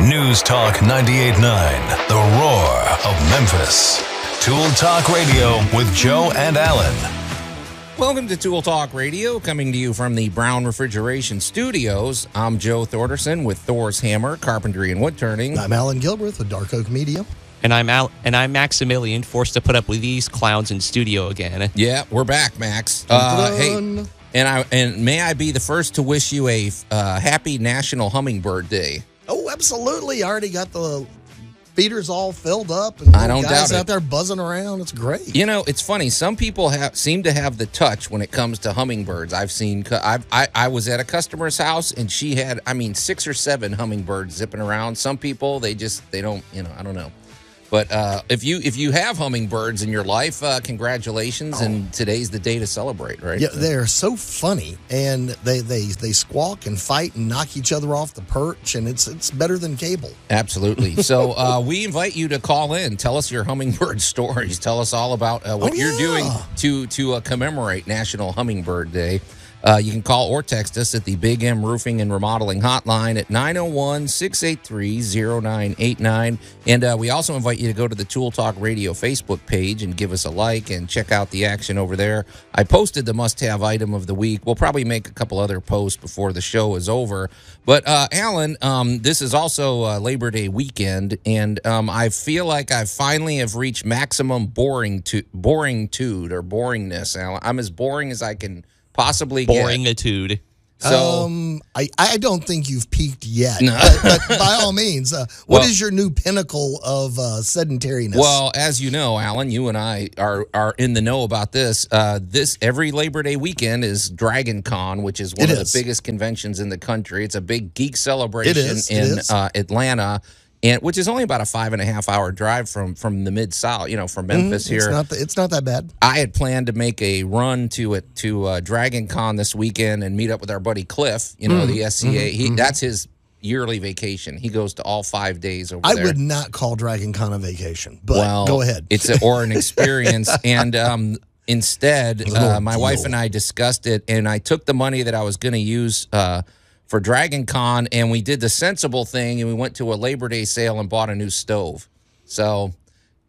News Talk 98.9, the roar of Memphis. Tool Talk Radio with Joe and Alan. Welcome to Tool Talk Radio, coming to you from the Brown Refrigeration Studios. I'm Joe Thorderson with Thor's Hammer, Carpentry and Wood Turning. I'm Alan Gilbreth with Dark Oak Media. And I'm Al- and I'm Maximilian, forced to put up with these clowns in studio again. Yeah, we're back, Max. Uh, hey, and I and may I be the first to wish you a uh, happy National Hummingbird Day. Oh, absolutely. I already got the feeders all filled up and I don't guys doubt it. out there buzzing around. It's great. You know, it's funny. Some people have seem to have the touch when it comes to hummingbirds. I've seen. I've, I I was at a customer's house and she had, I mean, six or seven hummingbirds zipping around. Some people they just they don't. You know, I don't know. But uh, if you if you have hummingbirds in your life, uh, congratulations! And today's the day to celebrate, right? Oh. Yeah, they're so funny, and they they they squawk and fight and knock each other off the perch, and it's it's better than cable. Absolutely. So uh, we invite you to call in. Tell us your hummingbird stories. Tell us all about uh, what Oh, you're doing to to uh, commemorate National Hummingbird Day. Uh, you can call or text us at the Big M Roofing and Remodeling Hotline at 901 683 0989. And uh, we also invite you to go to the Tool Talk Radio Facebook page and give us a like and check out the action over there. I posted the must have item of the week. We'll probably make a couple other posts before the show is over. But, uh, Alan, um, this is also uh, Labor Day weekend, and um, I feel like I finally have reached maximum boring to boring boringtude or boringness. Alan. I'm as boring as I can possibly get. Boringitude. So, um, I I don't think you've peaked yet. No. but, but by all means, uh, what is Well- your new pinnacle of uh, sedentariness? Well, as you know, Alan, you and I are are in the know about this. Uh, this every Labor Day weekend is Dragon Con, which is one It of is. the biggest conventions in the country. It's a big geek celebration is, in is. Uh, Atlanta, and which is only about a five and a half hour drive from from the mid South, you know, from Memphis Mm-hmm. it's here. not th- it's not that bad. I had planned to make a run to it to uh, Dragon Con this weekend and meet up with our buddy Cliff. You Mm-hmm. know, the SCA. He that's his yearly vacation. He goes to all five days over I there. would not call Dragon Con a vacation, but well, go ahead. It's a, or an experience, and um, instead, uh, my wife and I discussed it, and I took the money that I was going to use uh, for Dragon Con, and we did the sensible thing, and we went to a Labor Day sale and bought a new stove. So.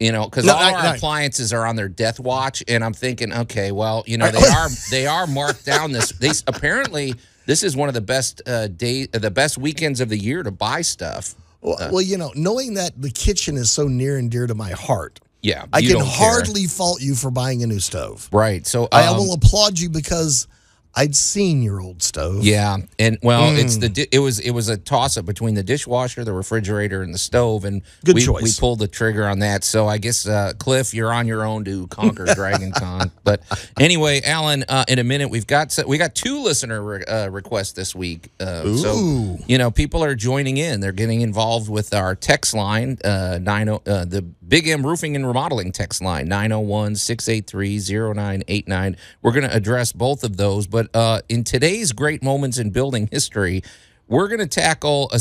You know, because No, all our appliances are on their death watch, and I'm thinking, okay, well, you know, they are they are marked down. This they apparently this is one of the best uh, day the best weekends of the year to buy stuff. Well, well, you know, knowing that the kitchen is so near and dear to my heart, Yeah, I can don't care. hardly fault you for buying a new stove. right. So I um, will applaud you because I'd seen your old stove. Yeah, and well, it's Hmm. the di- it was it was a toss up between the dishwasher, the refrigerator, and the stove, and Good we, choice. we pulled the trigger on that. So I guess uh, Cliff, you're on your own to conquer Dragon Con. But anyway, Alan, uh, in a minute we've got we got two listener re- uh, requests this week. Uh, so Ooh. you know people are joining in; they're getting involved with our text line uh, nine oh, uh, the Big M Roofing and Remodeling text line 901-683-0989. We're going to address both of those, but uh, in today's great moments in building history, we're going to tackle a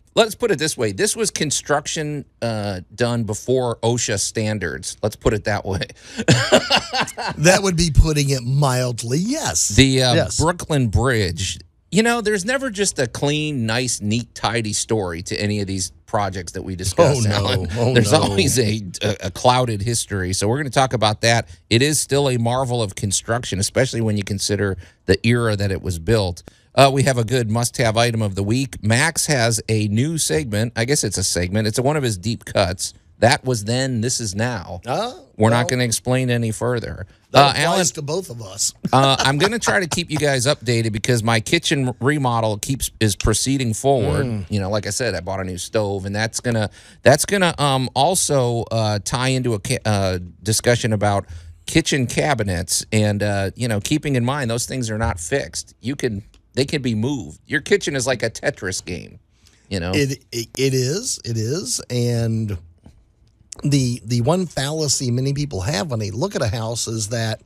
let's put it this way: this was construction uh, done before OSHA standards. Let's put it that way. That would be putting it mildly. Yes. The uh, Yes. Brooklyn Bridge. You know, there's never just a clean, nice, neat, tidy story to any of these projects that we discuss. Oh, no. Oh, there's no. always a, a, a clouded history. So we're going to talk about that. It is still a marvel of construction, especially when you consider the era that it was built. Uh, we have a good must-have item of the week. Max has a new segment. I guess it's a segment. It's one of his deep cuts. That was then. This is now. Ah, We're not going to explain any further. That Uh, applies Alan, to both of us. uh, I'm going to try to keep you guys updated because my kitchen remodel keeps is proceeding forward. Mm. You know, like I said, I bought a new stove, and that's gonna that's gonna um, also uh, tie into a uh, discussion about kitchen cabinets and uh, you know keeping in mind those things are not fixed. You can they can be moved. Your kitchen is like a Tetris game. You know, It, it it is it is, and the the one fallacy many people have when they look at a house is that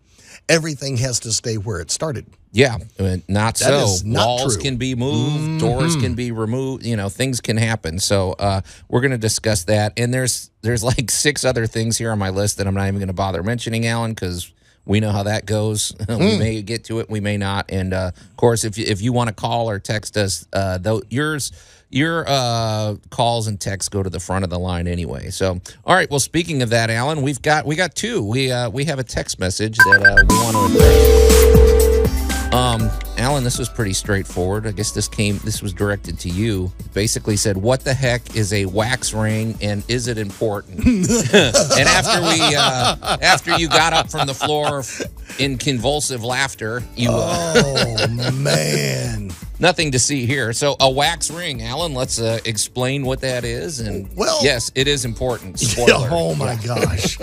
everything has to stay where it started. Yeah, uh, not That so. not Walls true. Mm-hmm. can be moved, doors can be removed. You know, things can happen. So uh, we're going to discuss that. And there's there's like six other things here on my list that I'm not even going to bother mentioning, Alan, because we know how that goes. we may get to it, we may not. And uh, of course, if you, if you want to call or text us, uh, though yours your uh, calls and texts go to the front of the line anyway. So, all right. Well, speaking of that, Alan, we've got we got two. We uh, we have a text message that uh, we want to. Um, Alan, this was pretty straightforward. I guess this came. This was directed to you. It basically said, "What the heck is a wax ring, and is it important?" and after we, uh, after you got up from the floor in convulsive laughter, you uh, Oh man. nothing to see here. So a wax ring, Alan. Let's uh, explain what that is. And Well- yes, it is important. Spoiler. oh my gosh.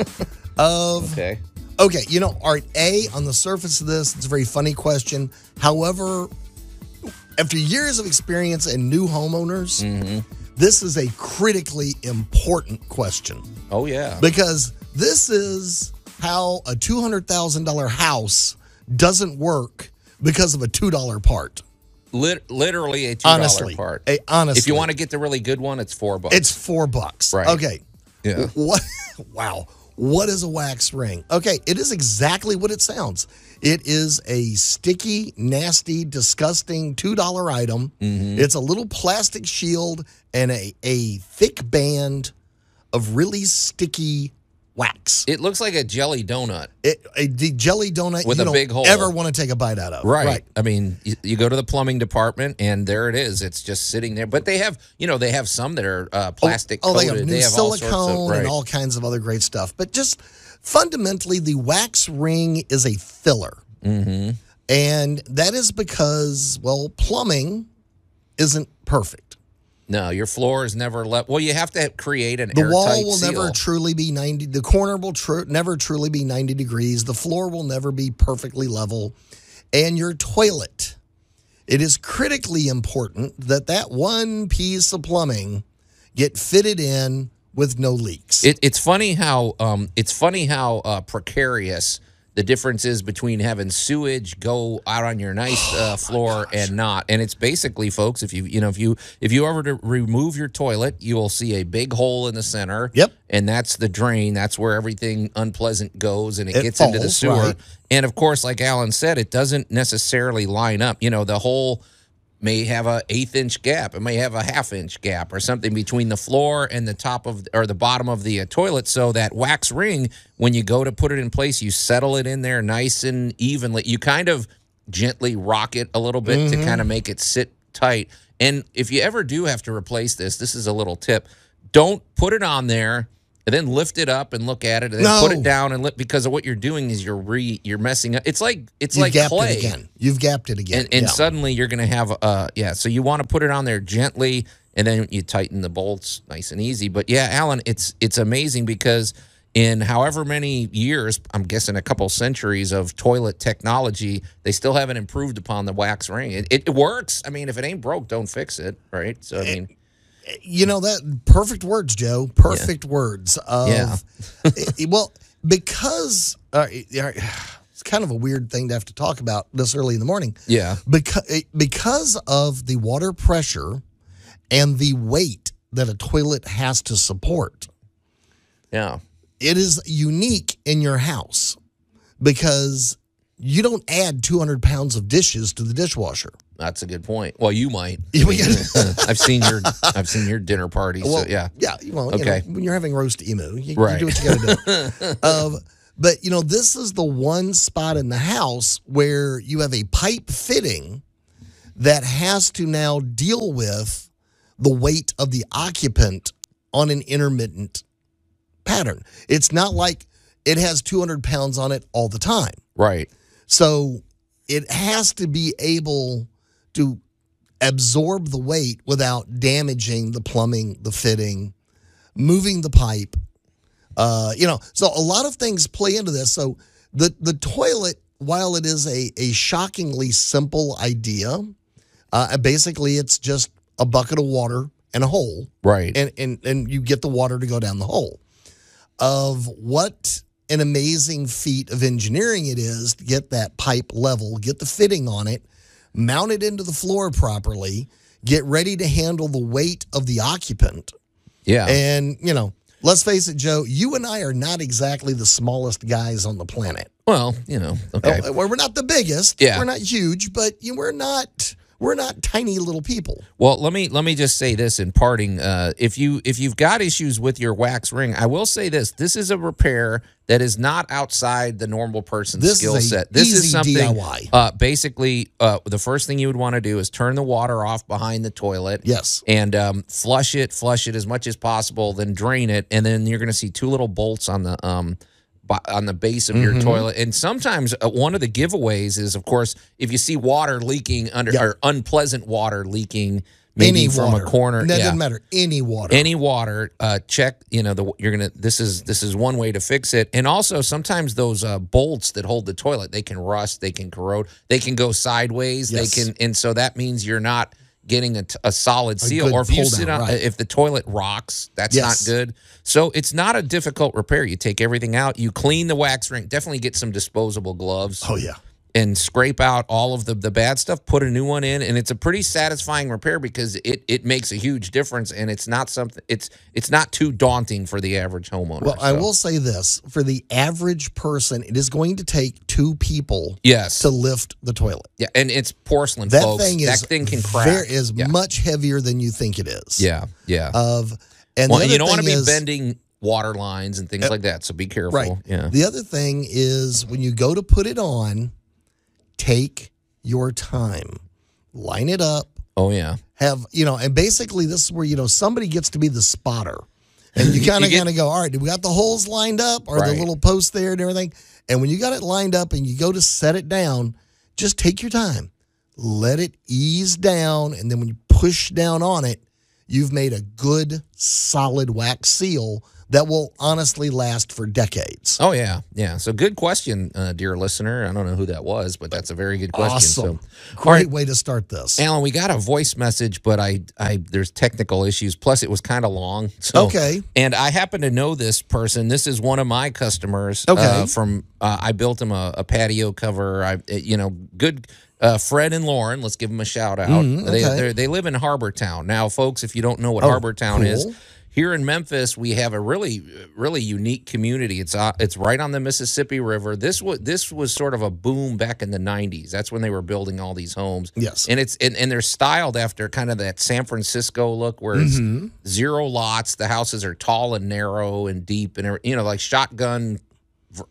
Of Okay. Okay, you know, all right. A on the surface of this, it's a very funny question. However, after years of experience and new homeowners, Mm-hmm. this is a critically important question Oh yeah. because this is how a two hundred thousand dollar house doesn't work because of a two dollar part. Lit- literally a two dollar Honestly, part. a- honestly. if you want to get the really good one, it's four bucks. It's four bucks. Right. Okay. Yeah. What? Wow. What is a wax ring? Okay, it is exactly what it sounds. It is a sticky, nasty, disgusting two dollar item. Mm-hmm. It's a little plastic shield and a a thick band of really sticky wax. it looks like a jelly donut. It, a the jelly donut With you a don't big hole. ever want to take a bite out of. Right. I mean, you, you go to the plumbing department, and there it is. It's just sitting there. But they have, you know, they have some that are uh, plastic Oh, they have new all silicone sorts of right. and all kinds of other great stuff. But just fundamentally, the wax ring is a filler. Mm-hmm. And that is because, well, plumbing isn't perfect. No, your floor is never left. Well, you have to create an The wall will seal. never truly be 90, the corner will tru- never truly be 90 degrees. The floor will never be perfectly level. And your toilet, it is critically important that that one piece of plumbing get fitted in with no leaks. It, it's funny how um, it's funny how uh, precarious the difference is between having sewage go out on your nice Oh uh, floor and not. And it's basically, folks, if you you know if you if you ever to remove your toilet, you will see a big hole in the center. Yep. And that's the drain. That's where everything unpleasant goes, and it, It gets into the sewer. right. And of course, like Alan said, it doesn't necessarily line up. You know, the whole may have a eighth inch gap. It may have a half inch gap or something between the floor and the top of or the bottom of the uh, toilet. So that wax ring, when you go to put it in place, you settle it in there nice and evenly. You kind of gently rock it a little bit to kind of make it sit tight. And if you ever do have to replace this, this is a little tip: don't put it on there. And then lift it up and look at it, and then put it down and lift because of what you're doing is you're re you're messing up. It's like it's You've like gapped clay it again. You've gapped it again. and, and Yeah. suddenly you're going to have uh yeah so you want to put it on there gently and then you tighten the bolts nice and easy but yeah alan it's it's amazing because in however many years i'm guessing a couple centuries of toilet technology they still haven't improved upon the wax ring it, it, works i mean if it ain't broke don't fix it right so i mean you know that perfect words, Joe. Perfect words. Of, Yeah. Eh, well, because uh, it's kind of a weird thing to have to talk about this early in the morning. yeah Because because of the water pressure and the weight that a toilet has to support, yeah it is unique in your house because you don't add 200 pounds of dishes to the dishwasher. that's a good point well you might i've seen your i've seen your dinner party Well, so yeah yeah. Well, you Okay. know, when you're having roast emu, you, Right. you do what you got to do. um, but you know, this is the one spot in the house where you have a pipe fitting that has to now deal with the weight of the occupant on an intermittent pattern. It's not like it has 200 pounds on it all the time. right So it has to be able to absorb the weight without damaging the plumbing, the fitting, moving the pipe. Uh, you know, so a lot of things play into this. So the the toilet, while it is a a shockingly simple idea, uh, basically it's just a bucket of water and a hole right and, and and you get the water to go down the hole. Of what an amazing feat of engineering it is to get that pipe level, get the fitting on it, mount it into the floor properly, get ready to handle the weight of the occupant. yeah And, you know, let's face it, Joe, you and I are not exactly the smallest guys on the planet. Well, you know, okay. Uh, We're not the biggest. Yeah. We're not huge, but you know, we're not we're not tiny little people. Well, let me let me just say this in parting. Uh, if you if you've got issues with your wax ring, I will say this: this is a repair that is not outside the normal person's This skill set. This is something. DIY. Uh, basically, uh, the first thing you would want to do is turn the water off behind the toilet. Yes. and um, flush it, flush it as much as possible, then drain it, and then you're going to see two little bolts on the um on the base of your Mm-hmm. toilet. And sometimes uh, one of the giveaways is, of course, if you see water leaking under Yeah. or unpleasant water leaking, maybe Any from water. a corner, That yeah. doesn't matter. Any water. Any water, uh, check. You know, the you're gonna. This is this is one way to fix it. And also, sometimes those uh, bolts that hold the toilet, they can rust, they can corrode, they can go sideways. Yes. They can, and so that means you're not getting a, t- a solid seal. good or if you sit down, on, right. if the toilet rocks, that's Yes. not good. So it's not a difficult repair. You take everything out, you clean the wax ring. Definitely get some disposable gloves oh yeah. And scrape out all of the, the bad stuff, put a new one in, and it's a pretty satisfying repair because it, it makes a huge difference and it's not something it's it's not too daunting for the average homeowner. Well, I will say this: for the average person, it is going to take two people Yes. to lift the toilet. yeah, and it's porcelain, That folks. thing is that thing can crack. There is yeah. much heavier than you think it is. yeah, yeah. Of and well, you don't want to be is, bending water lines and things uh, like that, so be careful. Right. Yeah. The other thing is when you go to put it on, take your time, line it up, Oh yeah. have you know, and basically this is where you know somebody gets to be the spotter, and you kind of kind of go, all right, do we got the holes lined up, or Right. the little post there and everything? And when you got it lined up and you go to set it down, just take your time, let it ease down, and then when you push down on it, you've made a good solid wax seal that will honestly last for decades. Oh yeah, yeah. So good question, uh, dear listener. I don't know who that was, but that's a very good question. Awesome. So, Great right, way to start this. Alan, we got a voice message, but I, I, there's technical issues. Plus, it was kind of long. So, Okay. And I happen to know this person. This is one of my customers. Okay. Uh, from uh, I built him a, a patio cover. I, uh, you know, good. Uh, Fred and Lauren, let's give them a shout out. Mm, They okay. they're- they live in Harbor Town. Now, folks, if you don't know what Oh, Harbor Town is, cool. Here in Memphis, we have a really, really unique community. It's uh, it's right on the Mississippi River. This was this was sort of a boom back in the '90s. That's when they were building all these homes. Yes. and it's and, and they're styled after kind of that San Francisco look, where it's Mm-hmm. zero lots. The houses are tall and narrow and deep, and you know, like shotgun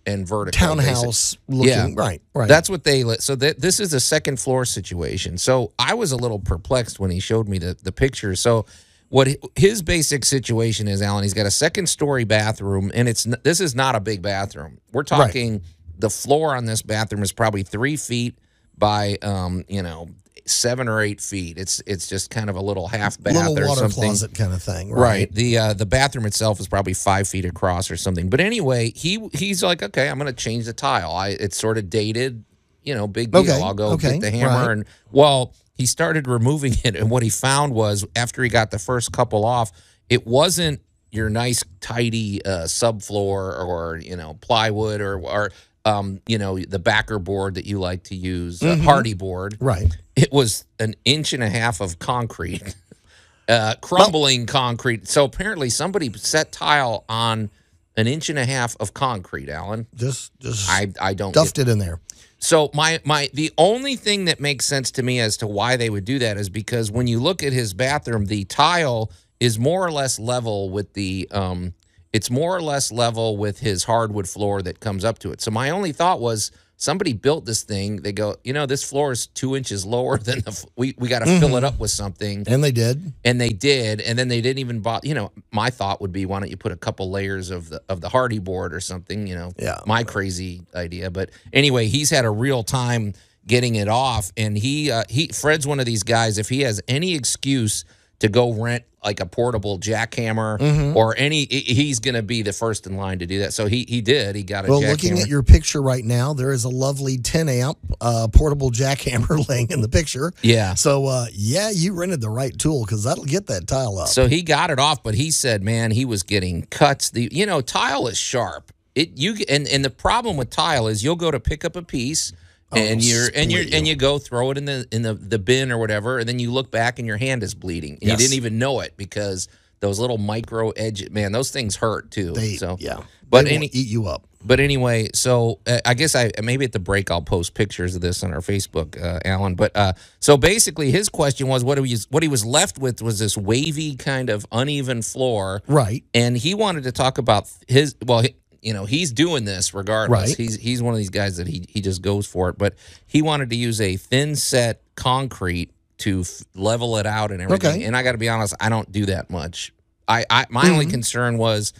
and vertical Townhouse looking. Yeah. Right, right. that's what they. So that this is a second floor situation. So I was a little perplexed when he showed me the the pictures. So what his basic situation is, Alan, he's got a second story bathroom, and it's this is not a big bathroom. We're talking the floor on this bathroom is probably three feet by um you know seven or eight feet. It's it's just kind of a little half bath little or water something. closet kind of thing. Right. Right. The uh, the bathroom itself is probably five feet across or something. But anyway, he he's like, okay, I'm going to change the tile. I it's sort of dated, you know, big deal. Okay, I'll go okay, get the hammer right. and well, he started removing it, and what he found was after he got the first couple off, it wasn't your nice tidy uh, subfloor or you know plywood or or um, you know the backer board that you like to use, uh, Hardie board Right. it was an inch and a half of concrete, uh, crumbling concrete. So apparently, somebody set tile on an inch and a half of concrete. Alan, Just just I I don't. Get, stuffed it in there. So my my the only thing that makes sense to me as to why they would do that is because when you look at his bathroom, the tile is more or less level with the um. It's more or less level with his hardwood floor that comes up to it. So my only thought was somebody built this thing. They go, you know, this floor is two inches lower than the. f- We we got to fill it up with something, And they did. and they did, and then they didn't even bother. You know, my thought would be, why don't you put a couple layers of the of the Hardie board or something? You know, Yeah. my crazy idea. But anyway, he's had a real time getting it off, and he uh, he Fred's one of these guys. If he has any excuse to go rent like a portable jackhammer Mm-hmm. or any, he's going to be the first in line to do that. So he he did. He got a Well, looking at your picture right now, there is a lovely 10 amp uh, portable jackhammer laying in the picture. yeah. So, uh, yeah, you rented the right tool because that'll get that tile up. So he got it off, but he said, "Man, he was getting cuts. The you know tile is sharp. It you and and the problem with tile is you'll go to pick up a piece." And it'll you're and you're and you. go throw it in the in the, the bin or whatever, and then you look back and your hand is bleeding. Yes. You didn't even know it because those little micro edge man, those things hurt too. they, so yeah. but any eat you up. but anyway, so uh, I guess I maybe at the break I'll post pictures of this on our Facebook, uh, Alan. But uh, so basically, his question was what he was what he was left with was this wavy kind of uneven floor, Right. and he wanted to talk about his well. You know he's doing this regardless. Right. He's he's one of these guys that he he just goes for it. But he wanted to use a thin set concrete to f- level it out and everything. Okay. And I got to be honest, I don't do that much. I, I my Mm-hmm. only concern was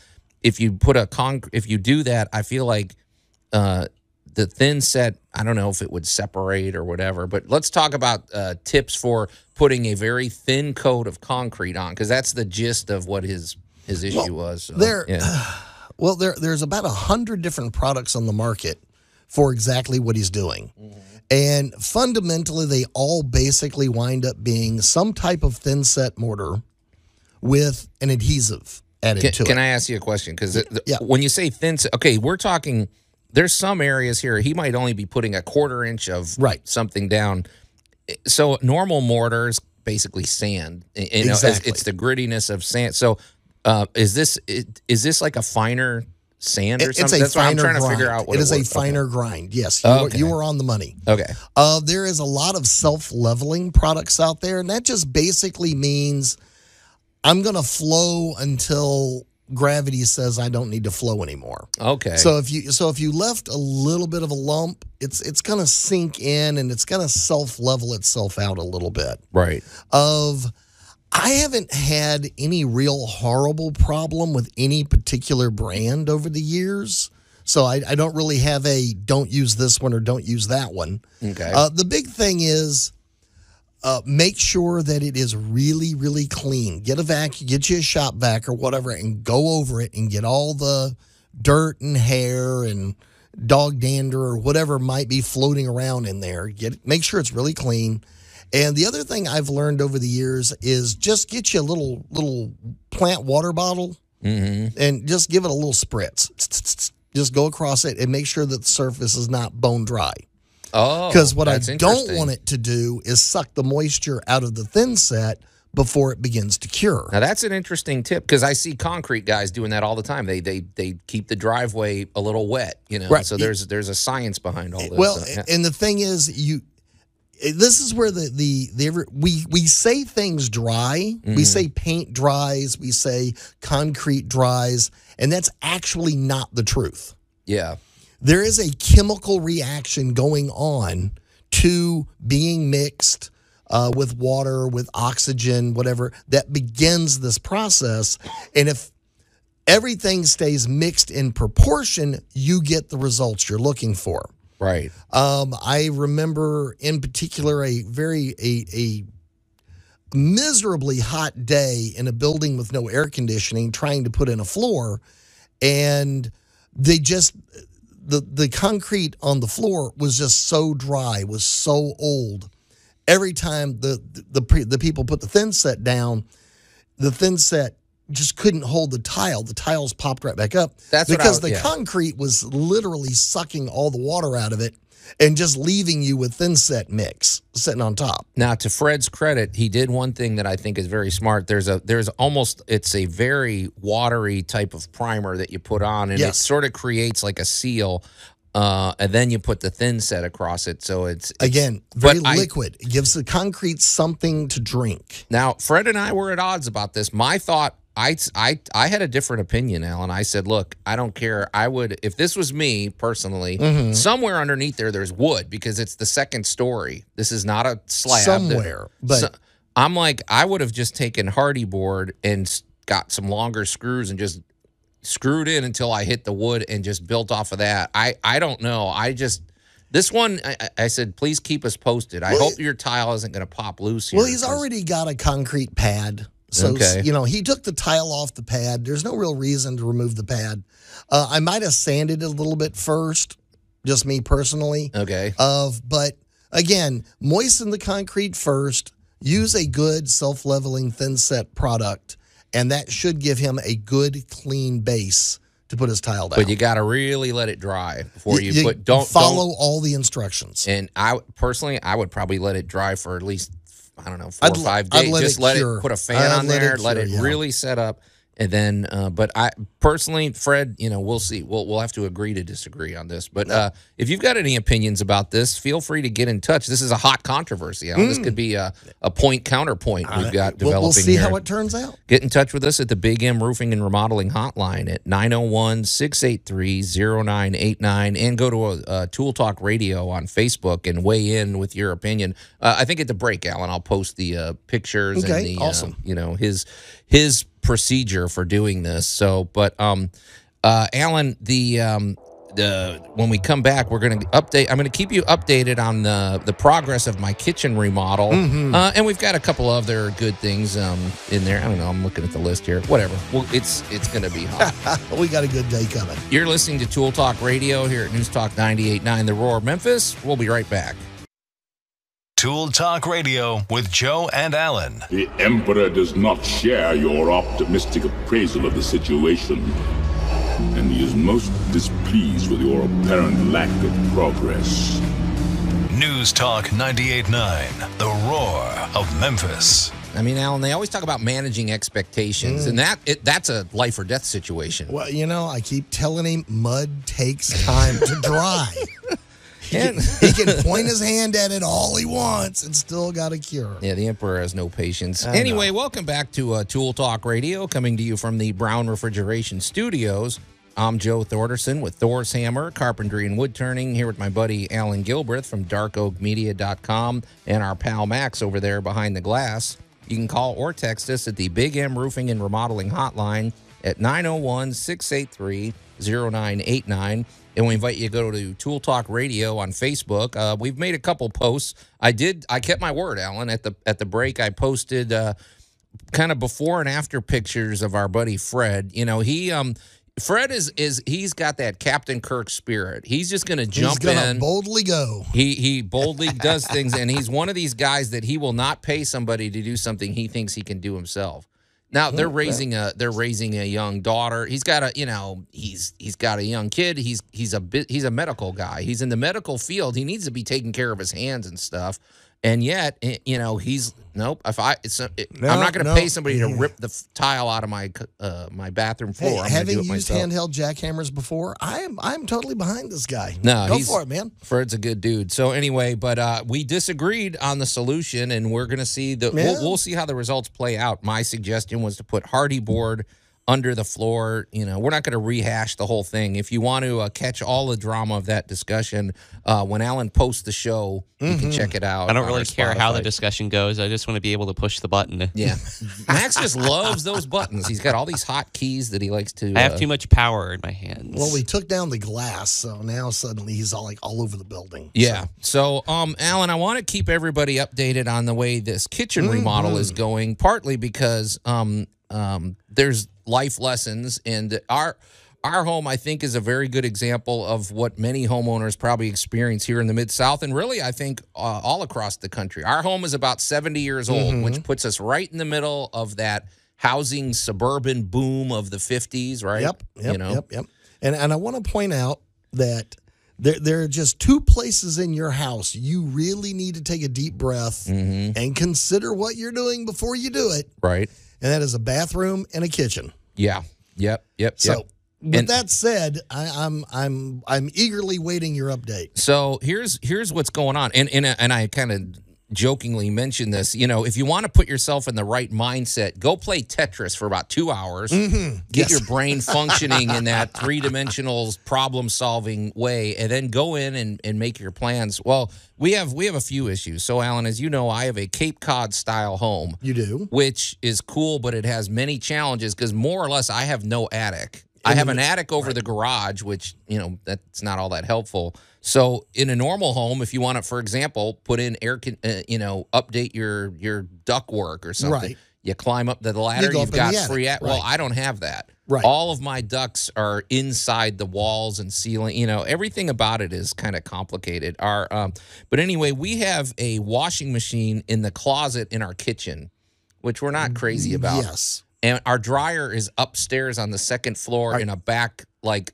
if you put a con if you do that, I feel like uh, the thin set. I don't know if it would separate or whatever. But let's talk about uh, tips for putting a very thin coat of concrete on because that's the gist of what his his issue was. So, there- yeah. Well, there there's about a hundred different products on the market for exactly what he's doing. Mm-hmm. And fundamentally, they all basically wind up being some type of thin set mortar with an adhesive added Can, to can it. Can I ask you a question? Because Yeah. when you say thin, set- okay, we're talking. There's some areas here he might only be putting a quarter inch of Right. something down. So normal mortars basically sand. You know, it's- Exactly. it's the grittiness of sand. So uh, is this is this like a finer sand or It- something? it's a That's why I'm finer trying grind. to figure out what it is a was. Okay. finer grind. Yes, you, Okay. were, you were on the money. Okay. Uh, there is a lot of self leveling products out there, and that just basically means I'm going to flow until gravity says I don't need to flow anymore. Okay. So if you so if you left a little bit of a lump, it's it's going to sink in and it's going to self level itself out a little bit. right. Of I haven't had any real horrible problem with any particular brand over the years. So I, I don't really have a don't use this one or don't use that one. Okay. Uh, the big thing is uh, make sure that it is really, really clean. Get a vac, get you a shop vac or whatever, and go over it and get all the dirt and hair and dog dander or whatever might be floating around in there. Get make sure it's really clean. And the other thing I've learned over the years is just get you a little little plant water bottle mm-hmm. and just give it a little spritz. Just go across it and make sure that the surface is not bone dry. oh, Because what I don't want it to do is suck the moisture out of the thin set before it begins to cure. Now that's an interesting tip because I see concrete guys doing that all the time. They they they keep the driveway a little wet, you know. Right. So there's there's a science behind all this. well, So, yeah. and the thing is, you. This is where the the, the we we say things dry. Mm-hmm. We say paint dries. We say concrete dries, and that's actually not the truth. yeah. there is a chemical reaction going on to being mixed uh, with water, with oxygen, whatever, that begins this process. And if everything stays mixed in proportion, you get the results you're looking for. Right. Um, I remember in particular a very a, a miserably hot day in a building with no air conditioning, trying to put in a floor, and they just the the concrete on the floor was just so dry, was so old. Every time the the the, the people put the thin set down, the thin set just couldn't hold the tile. The tiles popped right back up That's because was- the yeah. concrete was literally sucking all the water out of it and just leaving you with thin set mix sitting on top. Now, to Fred's credit, he did one thing that I think is very smart. There's a there's almost it's a very watery type of primer that you put on, and it sort of creates like a seal. Uh, and then you put the thin set across it, so it's, it's Again, very but I- liquid. It gives the concrete something to drink. Now, Fred and I were at odds about this. My thought, I, I, I had a different opinion, Alan. I said, look, I don't care. I would, if this was me personally, Mm-hmm. somewhere underneath there, there's wood because it's the second story. This is not a slab. Somewhere, but- So- I'm like, I would have just taken Hardie board and got some longer screws and just screwed in until I hit the wood and just built off of that. I, I don't know. I just. This one, I, I- said, please keep us posted. I Well, hope your tile isn't going to pop loose here. Well, he's already got a concrete pad. So, Okay. you know, he took the tile off the pad. There's no real reason to remove the pad. Uh, I might have sanded it a little bit first, just me personally. Okay. Of, but again, moisten the concrete first. Use a good self-leveling thin set product, and that should give him a good clean base to put his tile down. But you got to really let it dry before you, You- you put. Don't follow Don't, all the instructions. and I personally, I would probably let it dry for at least I don't know 4 I'd or five days. Just it let it put a fan I'd on let it there, let it yeah. really set up, And then, uh, but I personally, Fred, you know, we'll see. We'll we'll have to agree to disagree on this. But uh, if you've got any opinions about this, feel free to get in touch. This is a hot controversy. Alan. This could be a, a point counterpoint we've got We'll, developing we'll see here. how it turns out. Get in touch with us at the Big M Roofing and Remodeling Hotline at 901 683 0989 and go to uh, Tool Talk Radio on Facebook and weigh in with your opinion. Uh, I think at the break, Alan, I'll post the uh, pictures and Okay, the, uh, awesome. you know, his his procedure for doing this. So, but um, uh, Alan, the um, the when we come back, we're going to update. I'm going to keep you updated on the the progress of my kitchen remodel, Mm-hmm. uh, and we've got a couple other good things um, in there. I don't know. I'm looking at the list here. Whatever. Well, it's it's going to be hot. we got a good day coming. You're listening to Tool Talk Radio here at News Talk 98.9 The Roar Memphis. We'll be right back. Tool Talk Radio with Joe and Alan. The Emperor does not share your optimistic appraisal of the situation, and he is most displeased with your apparent lack of progress. News Talk 98.9 The Roar of Memphis. I mean, Alan, they always talk about managing expectations, mm. and that it, that's a life or death situation. Well, you know, I keep telling him mud takes time to dry. he, can, he can point his hand at it all he wants and still got a cure. Yeah, the Emperor has no patience. I Anyway, welcome back to uh, Tool Talk Radio, coming to you from the Brown Refrigeration Studios. I'm Joe Thorderson with Thor's Hammer, Carpentry and Wood Turning, here with my buddy Alan Gilbreth from darkoakmedia.com and our pal Max over there behind the glass. You can call or text us at the Big M Roofing and Remodeling Hotline at 901 683 0989. And we invite you to go to Tool Talk Radio on Facebook. Uh, we've made a couple posts. I did. I kept my word, Alan. At the at the break, I posted uh, kind of before and after pictures of our buddy Fred. You know, he um Fred is is he's got that Captain Kirk spirit. He's just going to jump He's gonna in. boldly go. He he boldly does things, and he's one of these guys that he will not pay somebody to do something he thinks he can do himself. Now they're raising a they're raising a young daughter. He's got a you know he's he's got a young kid. He's he's a bit he's a medical guy. He's in the medical field. He needs to be taking care of his hands and stuff. And yet, eh, you know, he's nope. If I, it's, uh, it, No, I'm not going to no. pay somebody to rip the f- tile out of my uh, my bathroom floor. Hey, I'm having do it used myself. handheld jackhammers before, I am I'm totally behind this guy. No, go for it, man. Fred's a good dude. So anyway, but uh, we disagreed on the solution, and we're going to see the. Yeah. We'll, we'll see how the results play out. My suggestion was to put Hardie board under the floor. You know, we're not going to rehash the whole thing. If you want to uh, catch all the drama of that discussion, uh, when Alan posts the show, you can check it out. I don't really our care how the discussion goes. I just want to be able to push the button. Yeah, Max just loves those buttons. He's got all these hot keys that he likes to. I have uh, too much power in my hands. Well, we took down the glass, so now suddenly he's all like all over the building. Yeah. So, um, Alan, I want to keep everybody updated on the way this kitchen remodel is going. Partly because um, um, there's life lessons, and our our home, I think, is a very good example of what many homeowners probably experience here in the mid South, and really, I think uh, all across the country. Our home is about 70 years old, which puts us right in the middle of that housing suburban boom of the 50s, right? Yep, yep, you know, yep, yep. And and I want to point out that there there are just two places in your house you really need to take a deep breath Mm-hmm. and consider what you're doing before you do it, right? And that is a bathroom and a kitchen. Yeah. Yep. Yep. So. yep. With And- that said, I, I'm I'm I'm eagerly waiting your update. So here's here's what's going on, and and and I kind of jokingly mentioned this. You know, if you want to put yourself in the right mindset, go play Tetris for about two hours. Get Mm-hmm. Yes. your brain functioning in that three dimensional problem solving way, and then go in and, and make your plans. Well, we have we have a few issues. So, Alan, as you know, I have a Cape Cod style home You do. which is cool, but it has many challenges because more or less I have no attic. I have an attic over the garage, which you know that's not all that helpful. So in a normal home, if you want to, for example, put in air, con- uh, you know, update your your duct work or something, Right. you climb up the ladder, you've up got the attic, free. At- Well. I don't have that. Right. All of my ducts are inside the walls and ceiling. You know, everything about it is kind of complicated. Our, um, but anyway, we have a washing machine in the closet in our kitchen, which we're not crazy about Yes. And our dryer is upstairs on the second floor in a back like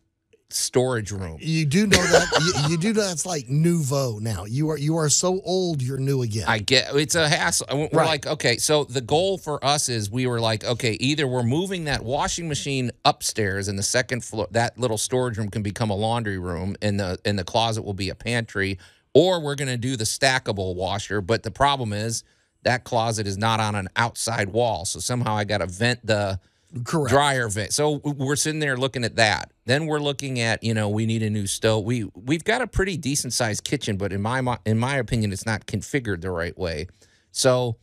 storage room. You do know that you, you do know that's like nouveau now. You are you are so old, you're new again. I get it's a hassle. We're Right. like, okay, so the goal for us is we were like, okay, either we're moving that washing machine upstairs in the second floor, that little storage room can become a laundry room, and the and the closet will be a pantry, or we're gonna do the stackable washer. But the problem is that closet is not on an outside wall, so somehow I got to vent the Correct. dryer vent. So we're sitting there looking at that. Then we're looking at, you know, we need a new stove. We we've got a pretty decent sized kitchen, but in my in my opinion, it's not configured the right way. So,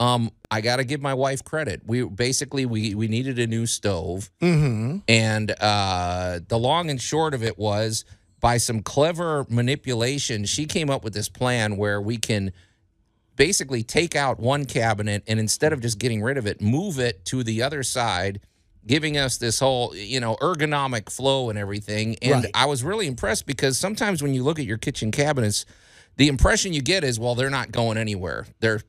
um, I got to give my wife credit. We basically we we needed a new stove, Mm-hmm. and uh, the long and short of it was by some clever manipulation, she came up with this plan where we can basically take out one cabinet and instead of just getting rid of it, move it to the other side, giving us this whole, you know, ergonomic flow and everything. And Right. I was really impressed because sometimes when you look at your kitchen cabinets, the impression you get is, well, they're not going anywhere. They're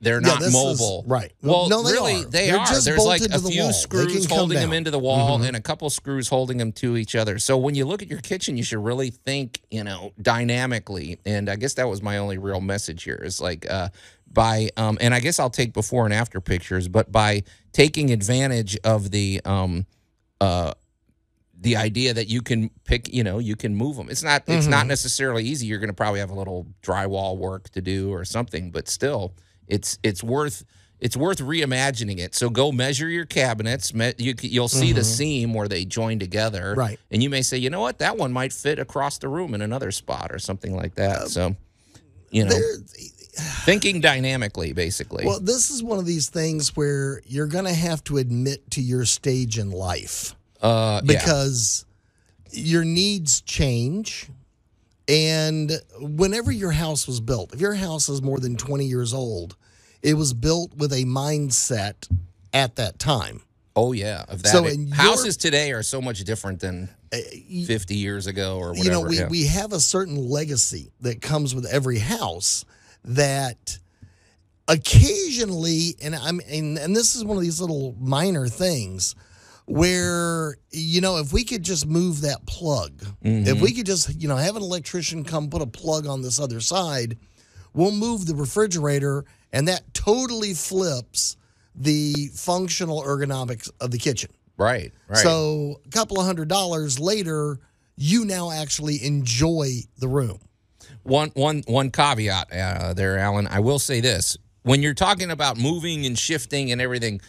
they're Yeah, not is- mobile. right. Well, No, they really, are. they They're are. just There's like a the few wall. Screws holding them down. Mm-hmm. into the wall and a couple screws holding them to each other. So when you look at your kitchen, you should really think, you know, dynamically. And I guess that was my only real message here is like uh, by, um, and I guess I'll take before and after pictures, but by taking advantage of the, um, uh, the idea that you can pick, you know, you can move them. It's not, it's not necessarily easy. You're going to probably have a little drywall work to do or something, but still, it's it's worth it's worth reimagining it. So go measure your cabinets. Me, you, you'll see the seam where they join together, Right. And you may say, you know what, that one might fit across the room in another spot or something like that. so, you know, thinking dynamically, basically. well, this is one of these things where you're going to have to admit to your stage in life uh, yeah. because your needs change. And whenever your house was built, if your house is more than 20 years old, it was built with a mindset at that time. Oh yeah, of that. So it- houses today are so much different than uh, fifty years ago or whatever. you know we, yeah. we have a certain legacy that comes with every house that occasionally and i'm and, and this is one of these little minor things where you know if we could just move that plug Mm-hmm. if we could just you know have an electrician come put a plug on this other side we'll move the refrigerator and that totally flips the functional ergonomics of the kitchen right, right. so a couple of hundred dollars later, you now actually enjoy the room. one one one caveat uh, there, Alan. I will say this: when you're talking about moving and shifting and everything,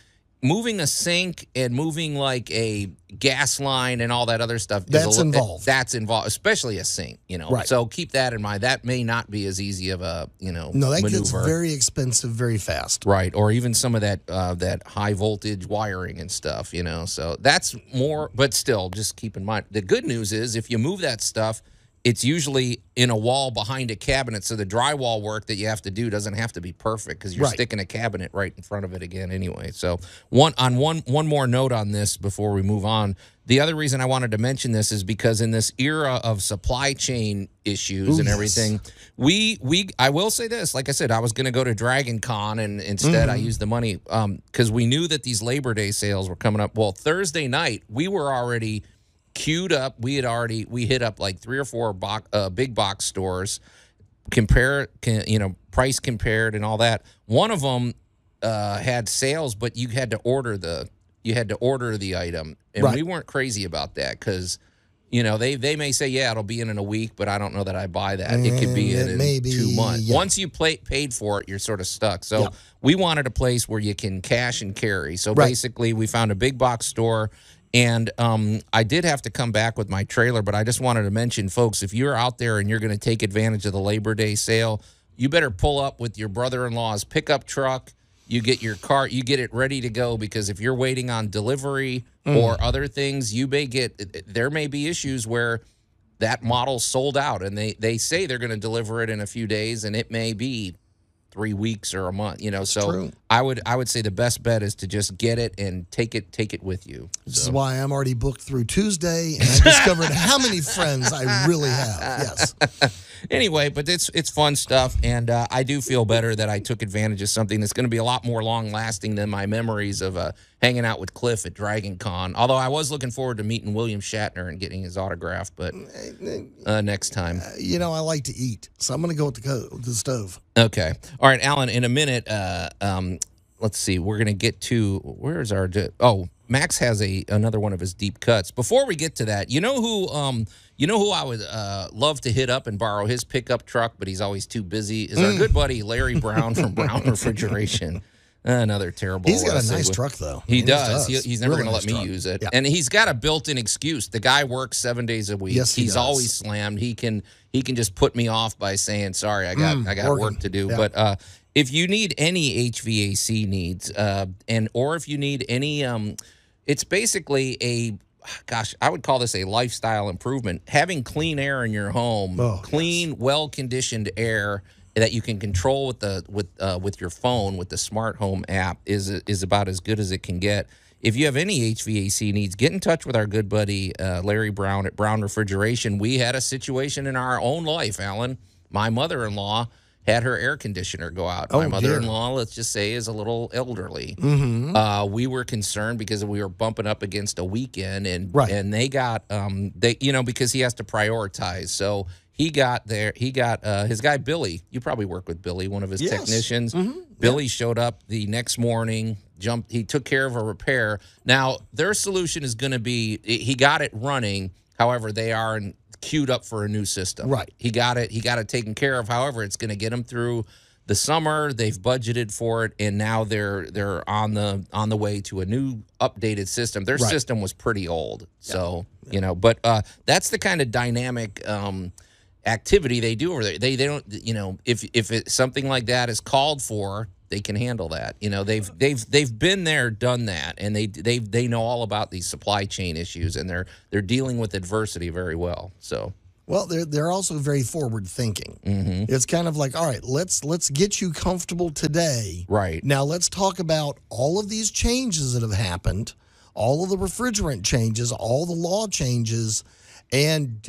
moving a sink and moving like a gas line and all that other stuff is That's involved. That's involved, especially a sink. You know, Right. so keep that in mind. That may not be as easy of a you know No, that maneuver. gets very expensive very fast. Right, or even some of that uh, that high voltage wiring and stuff, you know. So that's more, but still, just keep in mind. The good news is if you move that stuff, it's usually in a wall behind a cabinet, so the drywall work that you have to do doesn't have to be perfect because you're Right. sticking a cabinet right in front of it again anyway. So one on one one more note on this before we move on. The other reason I wanted to mention this is because in this era of supply chain issues Ooh, and yes. everything, we we I will say this. Like I said, I was going to go to Dragon Con, and instead I mm-hmm. used the money um, because we knew that these Labor Day sales were coming up. Well, Thursday night we were already queued up. We had already we hit up like three or four box, uh, big box stores, compare can, you know price compared and all that. One of them uh, had sales, but you had to order the you had to order the item, and Right. we weren't crazy about that because. You know, they they may say, yeah, it'll be in in a week, but I don't know that I buy that. it could be Mm, in, in be, two months. yeah. Once you play, paid for it, you're sort of stuck. So Yeah. we wanted a place where you can cash and carry. So Right. basically, we found a big box store. And um, I did have to come back with my trailer, but I just wanted to mention, folks, if you're out there and you're going to take advantage of the Labor Day sale, you better pull up with your brother in law's pickup truck. You get your car, you get it ready to go because if you're waiting on delivery or other things, you may get, there may be issues where that model sold out and they, they say they're going to deliver it in a few days and it may be three weeks or a month you know so true. i would i would say the best bet is to just get it and take it take it with you This is why I'm already booked through Tuesday, and I discovered how many friends I really have. Yes. anyway, but it's it's fun stuff, and uh, I do feel better that I took advantage of something that's going to be a lot more long lasting than my memories of uh, hanging out with Cliff at Dragon Con. Although I was looking forward to meeting William Shatner and getting his autograph, but uh, next time. You know, I like to eat, so I'm going to go with the, co- the stove. Okay. All right, Alan. In a minute, uh, um, let's see. We're gonna get to where's our oh Max has a another one of his deep cuts. Before we get to that, you know who um you know who I would uh, love to hit up and borrow his pickup truck, but he's always too busy. Is Mm. our good buddy Larry Brown from Brown Refrigeration. Another terrible. He's got uh, a nice truck, though. He He does. does. He, he's never Really going to nice let me truck. use it, Yeah. and he's got a built-in excuse. The guy works seven days a week. Yes, he he's does. always slammed. He can he can just put me off by saying, "Sorry, I got I got Mm, working. work to do." Yeah. But uh, if you need any HVAC needs, uh, and or if you need any, um, it's basically a gosh, I would call this a lifestyle improvement. Having clean air in your home, Oh, clean, well-conditioned air that you can control with the with uh, with your phone with the smart home app is is about as good as it can get. If you have any HVAC needs, get in touch with our good buddy uh, Larry Brown at Brown Refrigeration. We had a situation in our own life, Alan. My mother-in-law had her air conditioner go out. Oh, My mother-in-law, let's just say, is a little elderly. Mm-hmm. Uh, we were concerned because we were bumping up against a weekend, and Right. and they got um they you know because he has to prioritize. So he got there. He got uh, his guy Billy. You probably work with Billy, one of his Yes. technicians. Billy showed up the next morning. Jumped. He took care of a repair. Now their solution is going to be he got it running. However, they are in, queued up for a new system. Right. He got it. He got it taken care of. However, it's going to get him through the summer. They've budgeted for it, and now they're they're on the on the way to a new updated system. Their Right. system was pretty old, so you know. But uh, that's the kind of dynamic. Um, activity they do over there they they don't you know if if it something like that is called for they can handle that you know they've they've they've been there done that and they they they know all about these supply chain issues and they're they're dealing with adversity very well so Well, they're they're also very forward thinking. Mm-hmm. It's kind of like, all right, let's let's get you comfortable today. Right. Now let's talk about all of these changes that have happened, all of the refrigerant changes, all the law changes, and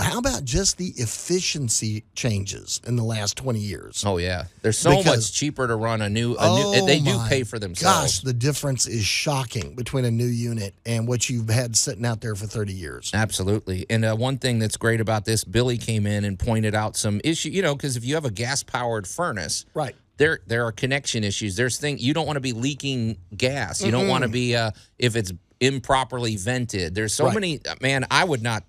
how about just the efficiency changes in the last 20 years? oh yeah there's so Because- much cheaper to run a new, a new Oh they do pay for themselves Gosh, the difference is shocking between a new unit and what you've had sitting out there for 30 years. Absolutely. And uh, one thing that's great about this, Billy came in and pointed out some issue. You know, because if you have a gas powered furnace, Right. There, there are connection issues. There's thing you don't want to be leaking gas. You don't want to be uh, if it's improperly vented. There's so Right. many. Man, I would not.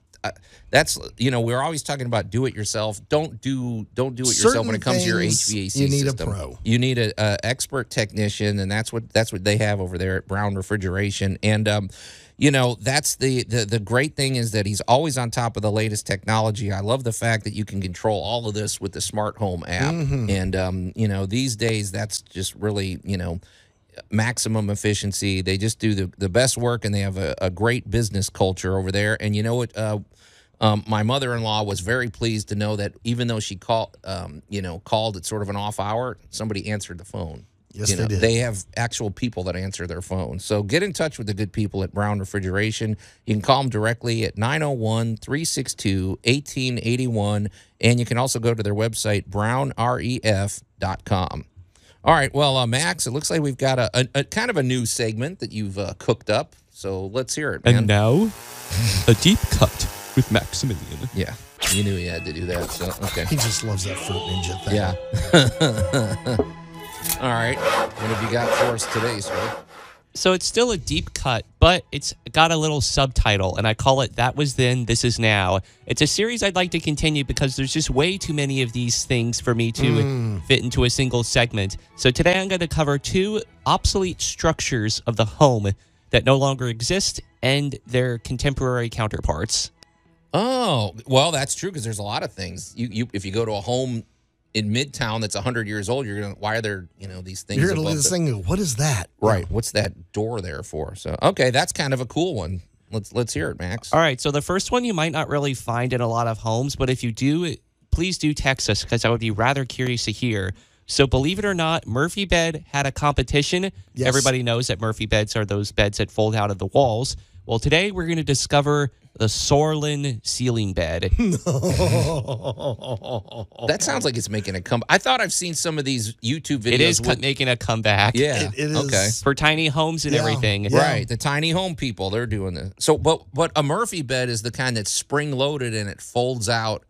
That's you know we're always talking about do it yourself. Don't do don't do it yourself when it comes to your HVAC you need a pro. You need a, a expert technician, and that's what that's what they have over there at Brown Refrigeration. And um, you know that's the, the the great thing is that he's always on top of the latest technology. I love the fact that you can control all of this with the smart home app. Mm-hmm. And um, you know these days that's just really you know maximum efficiency. They just do the, the best work and they have a, a great business culture over there. And you know what? Uh, um, my mother-in-law was very pleased to know that even though she called, um, you know, called at sort of an off hour, somebody answered the phone. Yes, You they did. They have actual people that answer their phone. So get in touch with the good people at Brown Refrigeration. You can call them directly at 901 362 1881. And you can also go to their website, brownref.com. All right. Well, uh, Max, it looks like we've got a, a, a kind of a new segment that you've uh, cooked up. So let's hear it, man. And now, a deep cut with Maximilian. yeah. You knew he had to do that. So, okay. He just loves that fruit ninja thing. Yeah. All right. What have you got for us today, sir? So it's still a deep cut, but it's got a little subtitle, and I call it That Was Then, This Is Now. It's a series I'd like to continue because there's just way too many of these things for me to mm. fit into a single segment. So today I'm going to cover two obsolete structures of the home that no longer exist and their contemporary counterparts. Oh, well, that's true because there's a lot of things. You, you, if you go to a home in Midtown that's 100 years old, you're gonna. Why are there, you know, these things? You're going to above look at this thing and go, what is that? Right. What's that door there for? So, okay, that's kind of a cool one. Let's let's hear it, Max. All right, so the first one you might not really find in a lot of homes, but if you do, please do text us because I would be rather curious to hear. So, believe it or not, Murphy Bed had a competition. Yes. Everybody knows that Murphy beds are those beds that fold out of the walls. Well, today we're going to discover the Sorlein ceiling bed. That sounds like it's making a come. I thought I've seen some of these YouTube videos. it is with- making a comeback. yeah. It- it is- Okay. For tiny homes and Yeah. everything. Yeah. Right, the tiny home people, they're doing this. So, but but a Murphy bed is the kind that's spring loaded and it folds out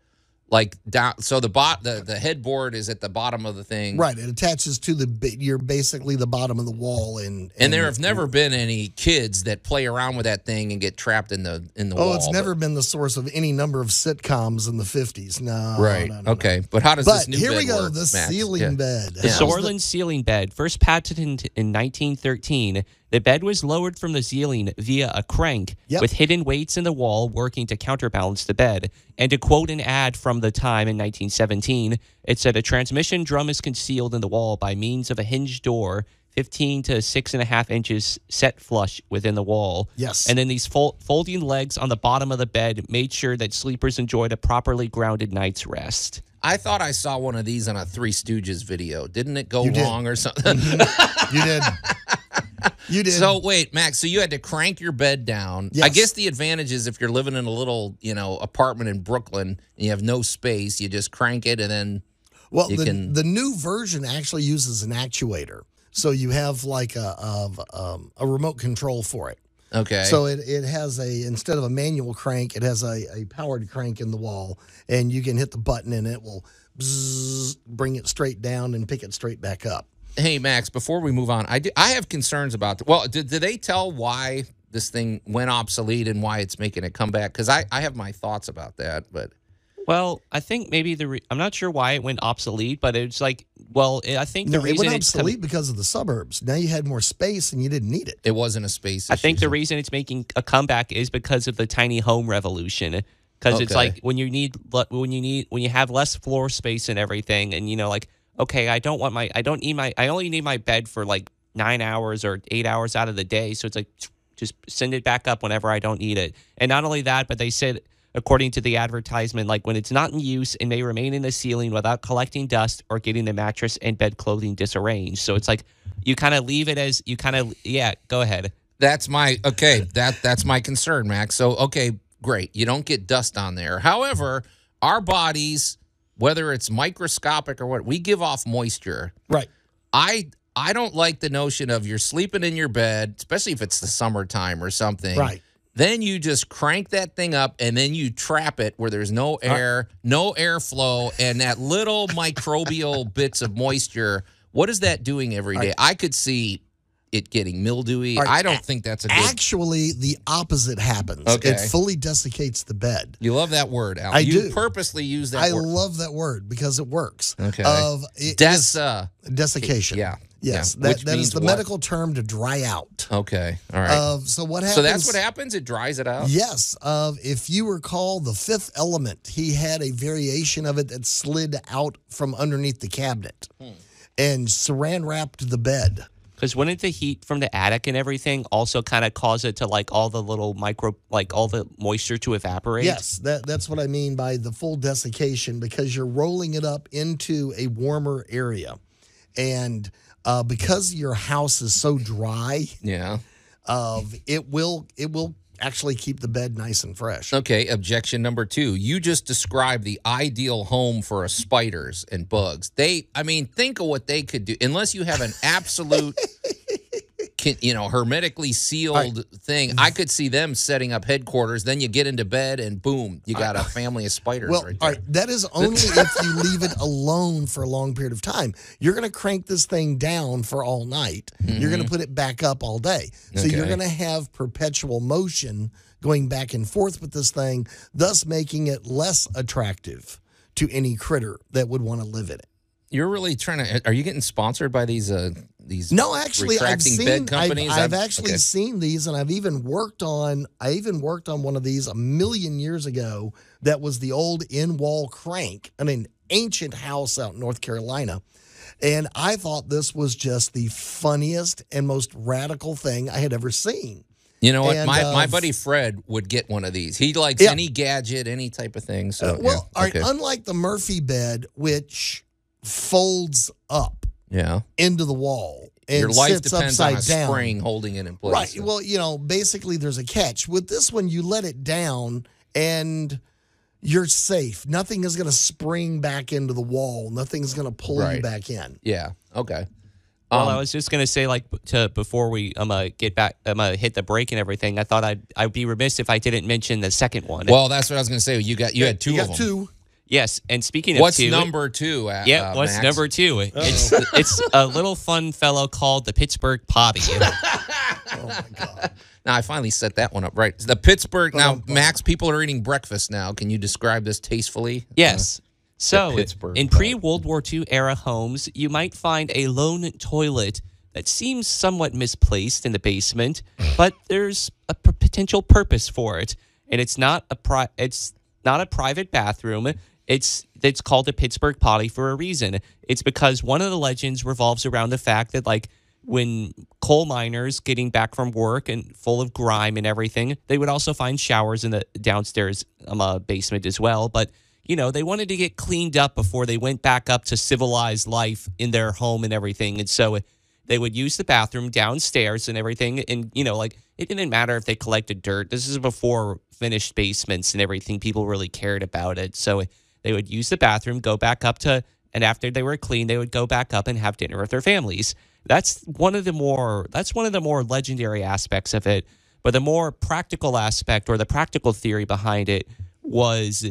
like down. So the bot the the headboard is at the bottom of the thing. Right. It attaches to the bi- you're basically the bottom of the wall and And there have never been any kids that play around with that thing and get trapped in the in the Oh, wall. it's but- never been the source of any number of sitcoms in the 50s. No. right. no, no, no. okay, but how does this But new here bed we go. work, the Max? ceiling Yeah. bed. The This was Sorlein ceiling bed, first patented in 1913, the bed was lowered from the ceiling via a crank Yep. with hidden weights in the wall working to counterbalance the bed. And to quote an ad from the time in 1917, it said a transmission drum is concealed in the wall by means of a hinged door. 15 to six and a half inches set flush within the wall. Yes. And then these fol- folding legs on the bottom of the bed made sure that sleepers enjoyed a properly grounded night's rest. I thought I saw one of these on a Three Stooges video. Didn't it go You did. wrong or something? You did. You did. So wait, Max. So you had to crank your bed down. I guess the advantage is if you're living in a little, you know, apartment in Brooklyn and you have no space, you just crank it and then. well, you the, can- the new version actually uses an actuator. So you have like a, of um, a remote control for it. Okay. So it, it has a instead of a manual crank, it has a, a powered crank in the wall, and you can hit the button and it will bring it straight down and pick it straight back up. Hey, Max. Before we move on, I do, I have concerns about. The, well, did, did they tell why this thing went obsolete and why it's making a comeback? Because I I have my thoughts about that, but Well, I think maybe the re- I'm not sure why it went obsolete, but it's like, well, I think the No, it reason went it's com- obsolete because of the suburbs. Now you had more space and you didn't need it. it wasn't a space. I think issue, the so- reason it's making a comeback is because of the tiny home revolution. Because it's like when you need when you need when you have less floor space and everything, and you know, like okay, I don't want my I don't need my I only need my bed for like nine hours or eight hours out of the day. So it's like just send it back up whenever I don't need it. And not only that, but they said according to the advertisement, like when it's not in use, it may remain in the ceiling without collecting dust or getting the mattress and bed clothing disarranged. So it's like you kind of leave it as you kind of yeah. Go ahead. That's my okay. That that's my concern, Max. So okay, great. You don't get dust on there. However, our bodies, whether it's microscopic or what, we give off moisture. Right. I I don't like the notion of you're sleeping in your bed, especially if it's the summertime or something. Right. Then you just crank that thing up and then you trap it where there's no uh, air, no airflow, and that little microbial bits of moisture. What is that doing every day? I could see it getting mildewy. Right, I don't think that's a good. Actually, the opposite happens. Okay. It fully desiccates the bed. You love that word, Al. I you do. purposely use that I word. love that word because it works. Okay. Of it Des- uh, desiccation. yeah. Yes. Yeah. That, that is the what? medical term to dry out. okay. All right. Of so what happens? so that's what happens. It dries it out. Yes. Of if you recall the fifth element, he had a variation of it that slid out from underneath the cabinet Hmm. and saran wrapped the bed. Because wouldn't the heat from the attic and everything also kind of cause it to like all the little micro, like all the moisture to evaporate? Yes, that, that's what I mean by the full desiccation because you're rolling it up into a warmer area. And uh, because your house is so dry, Yeah. of it will it will actually keep the bed nice and fresh. Okay, objection number two. You just described the ideal home for a spiders and bugs. They, I mean, think of what they could do. Unless you have an absolute, can- you know, hermetically sealed thing, I could see them setting up headquarters. Then you get into bed and boom, you got a family of spiders Well, right all there. right, that is only if you leave it alone for a long period of time. You're going to crank this thing down for all night. You're going to mm-hmm. put it back up all day. So you're going to have perpetual motion going back and forth with this thing, thus making it less attractive to any critter that would want to live in it. You're really trying to. Are you getting sponsored by these? Uh, these No, actually, I've seen. bed I've. I've actually okay. seen these, and I've even worked on. I even worked on one of these a million years ago. That was the old in-wall crank in an ancient house out in North Carolina, and I thought this was just the funniest and most radical thing I had ever seen. You know what? And, my uh, my buddy Fred would get one of these. He likes Yeah. any gadget, any type of thing. So Uh, well, yeah. all right, okay. unlike the Murphy bed, which folds up yeah. into the wall. and Your life sits depends on a down. spring holding it in place. Right. Well, you know, basically there's a catch. With this one, you let it down and you're safe. Nothing is going to spring back into the wall. Nothing's going to pull you back in. yeah. Okay. Well, Um, I was just gonna say, like, to before we um uh, get back, um uh, hit the break and everything. I thought I'd I'd be remiss if I didn't mention the second one. Well, that's what I was going to say. You got you had two you of got them. two. Yes, and speaking What's of two, number two? Uh, Yeah, uh, what's Max? number two? It's it's a little fun fellow called the Pittsburgh Potty. Oh my god. Now I finally set that one up right. The Pittsburgh. Now, Max, people are eating breakfast now. Can you describe this tastefully? Yes. So, Pittsburgh in pre World War II era homes, you might find a lone toilet that seems somewhat misplaced in the basement, but there's a p- potential purpose for it, and it's not a pri- it's not a private bathroom. It's it's called the Pittsburgh potty for a reason. It's because one of the legends revolves around the fact that like when coal miners getting back from work and full of grime and everything, they would also find showers in the downstairs um, uh, basement as well. But you know, they wanted to get cleaned up before they went back up to civilized life in their home and everything. And so they would use the bathroom downstairs and everything. And, you know, like it didn't matter if they collected dirt. This is before finished basements and everything. People really cared about it. So they would use the bathroom, go back up to, and after they were clean, they would go back up and have dinner with their families. That's one of the more, that's one of the more legendary aspects of it. But the more practical aspect or the practical theory behind it was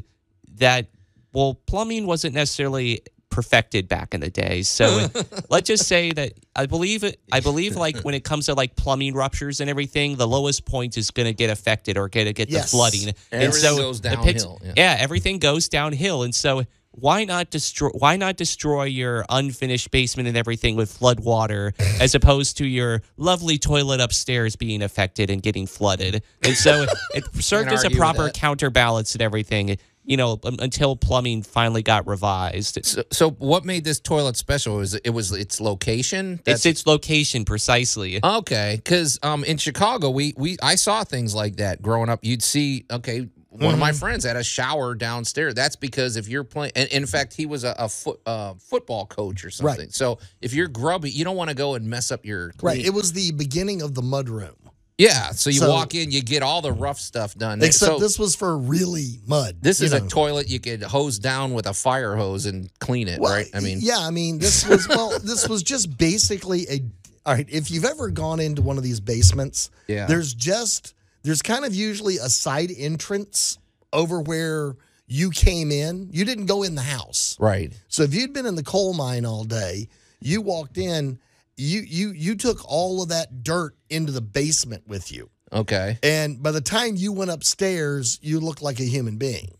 that well plumbing wasn't necessarily perfected back in the day. So let's just say that i believe it i believe like when it comes to like plumbing ruptures and everything the lowest point is going to get affected or going to get Yes. the flooding Everything goes the pits- yeah. yeah everything goes downhill. And so why not destroy why not destroy your unfinished basement and everything with flood water as opposed to your lovely toilet upstairs being affected and getting flooded? And so it served as a proper counterbalance and everything you know until plumbing finally got revised So, so what made this toilet special? Was it, it was its location? it's its location precisely Okay, because um, in Chicago, we we I saw things like that growing up. You'd see, okay, one of my Mm-hmm. friends had a shower downstairs. That's because if you're playing, and in fact, he was a, a foot uh, football coach or something. Right. So if you're grubby, you don't want to go and mess up your Right. It was the beginning of the mudroom. Yeah. So you So- walk in, you get all the rough stuff done. Except so this was for really mud. this you is a toilet you could hose down with a fire hose and clean it, Well, right? I mean, yeah, I mean, this was well, this was just basically a. All right, if you've ever gone into one of these basements, Yeah. there's just there's kind of usually a side entrance over where you came in. You didn't go in the house, right. so if you'd been in the coal mine all day, you walked in. You you you took all of that dirt into the basement with you, Okay. and by the time you went upstairs, you looked like a human being.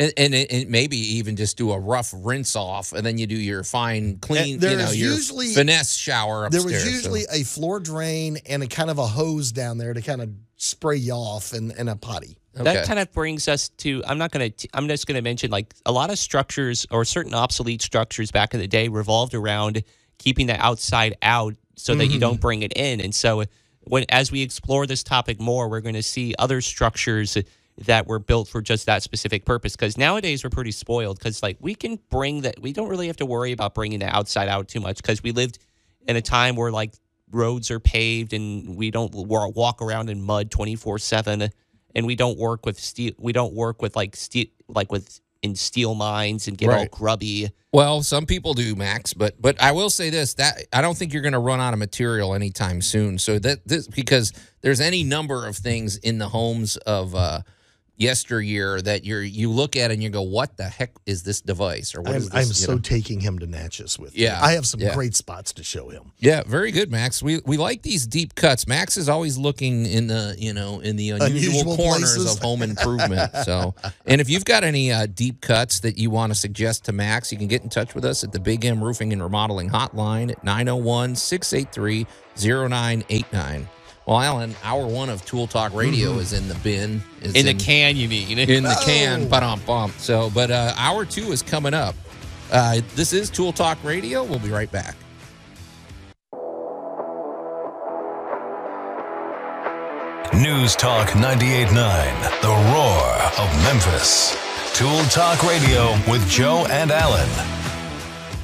And, and, it- and maybe even just do a rough rinse off, and then you do your fine clean, you know, there's your usually- finesse shower upstairs. There upstairs. was so- usually a floor drain and a kind of a hose down there to kind of spray you off and, and a potty. Okay. That kind of brings us to I'm not going to I'm just going to mention like a lot of structures or certain obsolete structures back in the day revolved around keeping the outside out so that you mm-hmm. don't bring it in. And so when as we explore this topic more, we're going to see other structures that were built for just that specific purpose because nowadays we're pretty spoiled because like we can bring that we don't really have to worry about bringing the outside out too much because we lived in a time where like roads are paved and we don't walk around in mud 24/7 and we don't work with steel we don't work with like steel like with in steel mines and get all grubby Well, some people do, Max, but but I will say this: that I don't think you're going to run out of material anytime soon. So that this because there's any number of things in the homes of uh, yesteryear that you're you look at and you go, "What the heck is this device?" Or what I'm, is this? I'm so know? taking him to Natchez with me. Yeah, I have some yeah. great spots to show him. Yeah, very good, Max. We we like these deep cuts. Max is always looking in the you know in the unusual, Unusual corners places. of home improvement. so, and if you've got any uh, deep cuts that you want to suggest to Max, you can get in touch with us at the Big M Roofing and Remodeling Hotline at 901-683-0989. Well, Alan, hour one of Tool Talk Radio is in the bin. Is in the can you mean in the can, Oh. but on bump. So, but uh, hour two is coming up. Uh, this is Tool Talk Radio. We'll be right back. News Talk 98.9, The Roar of Memphis. Tool Talk Radio with Joe and Alan.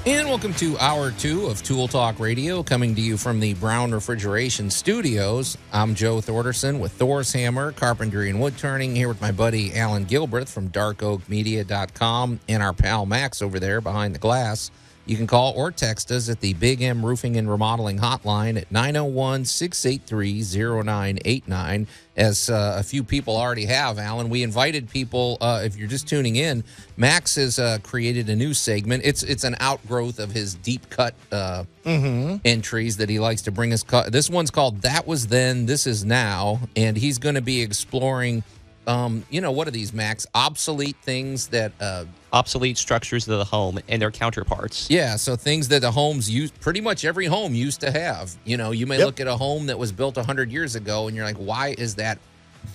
And welcome to hour two of Tool Talk Radio, coming to you from the Brown Refrigeration Studios. I'm Joe Thorderson with Thor's Hammer, Carpentry and Wood Turning, here with my buddy Alan Gilbreth from darkoakmedia.com and our pal Max over there behind the glass. You can call or text us at the Big M Roofing and Remodeling Hotline at 901 683 0989. As uh, a few people already have, Alan, we invited people. Uh, if you're just tuning in, Max has uh, created a new segment. It's it's an outgrowth of his deep cut uh, entries that he likes to bring us. This one's called "That Was Then, This Is Now," and he's going to be exploring. Um, you know, what are these, Max? Obsolete things that uh, Obsolete structures of the home and their counterparts. yeah, so things that the homes use, pretty much every home used to have. You know, you may Yep. look at a home that was built 100 years ago and you're like, why is that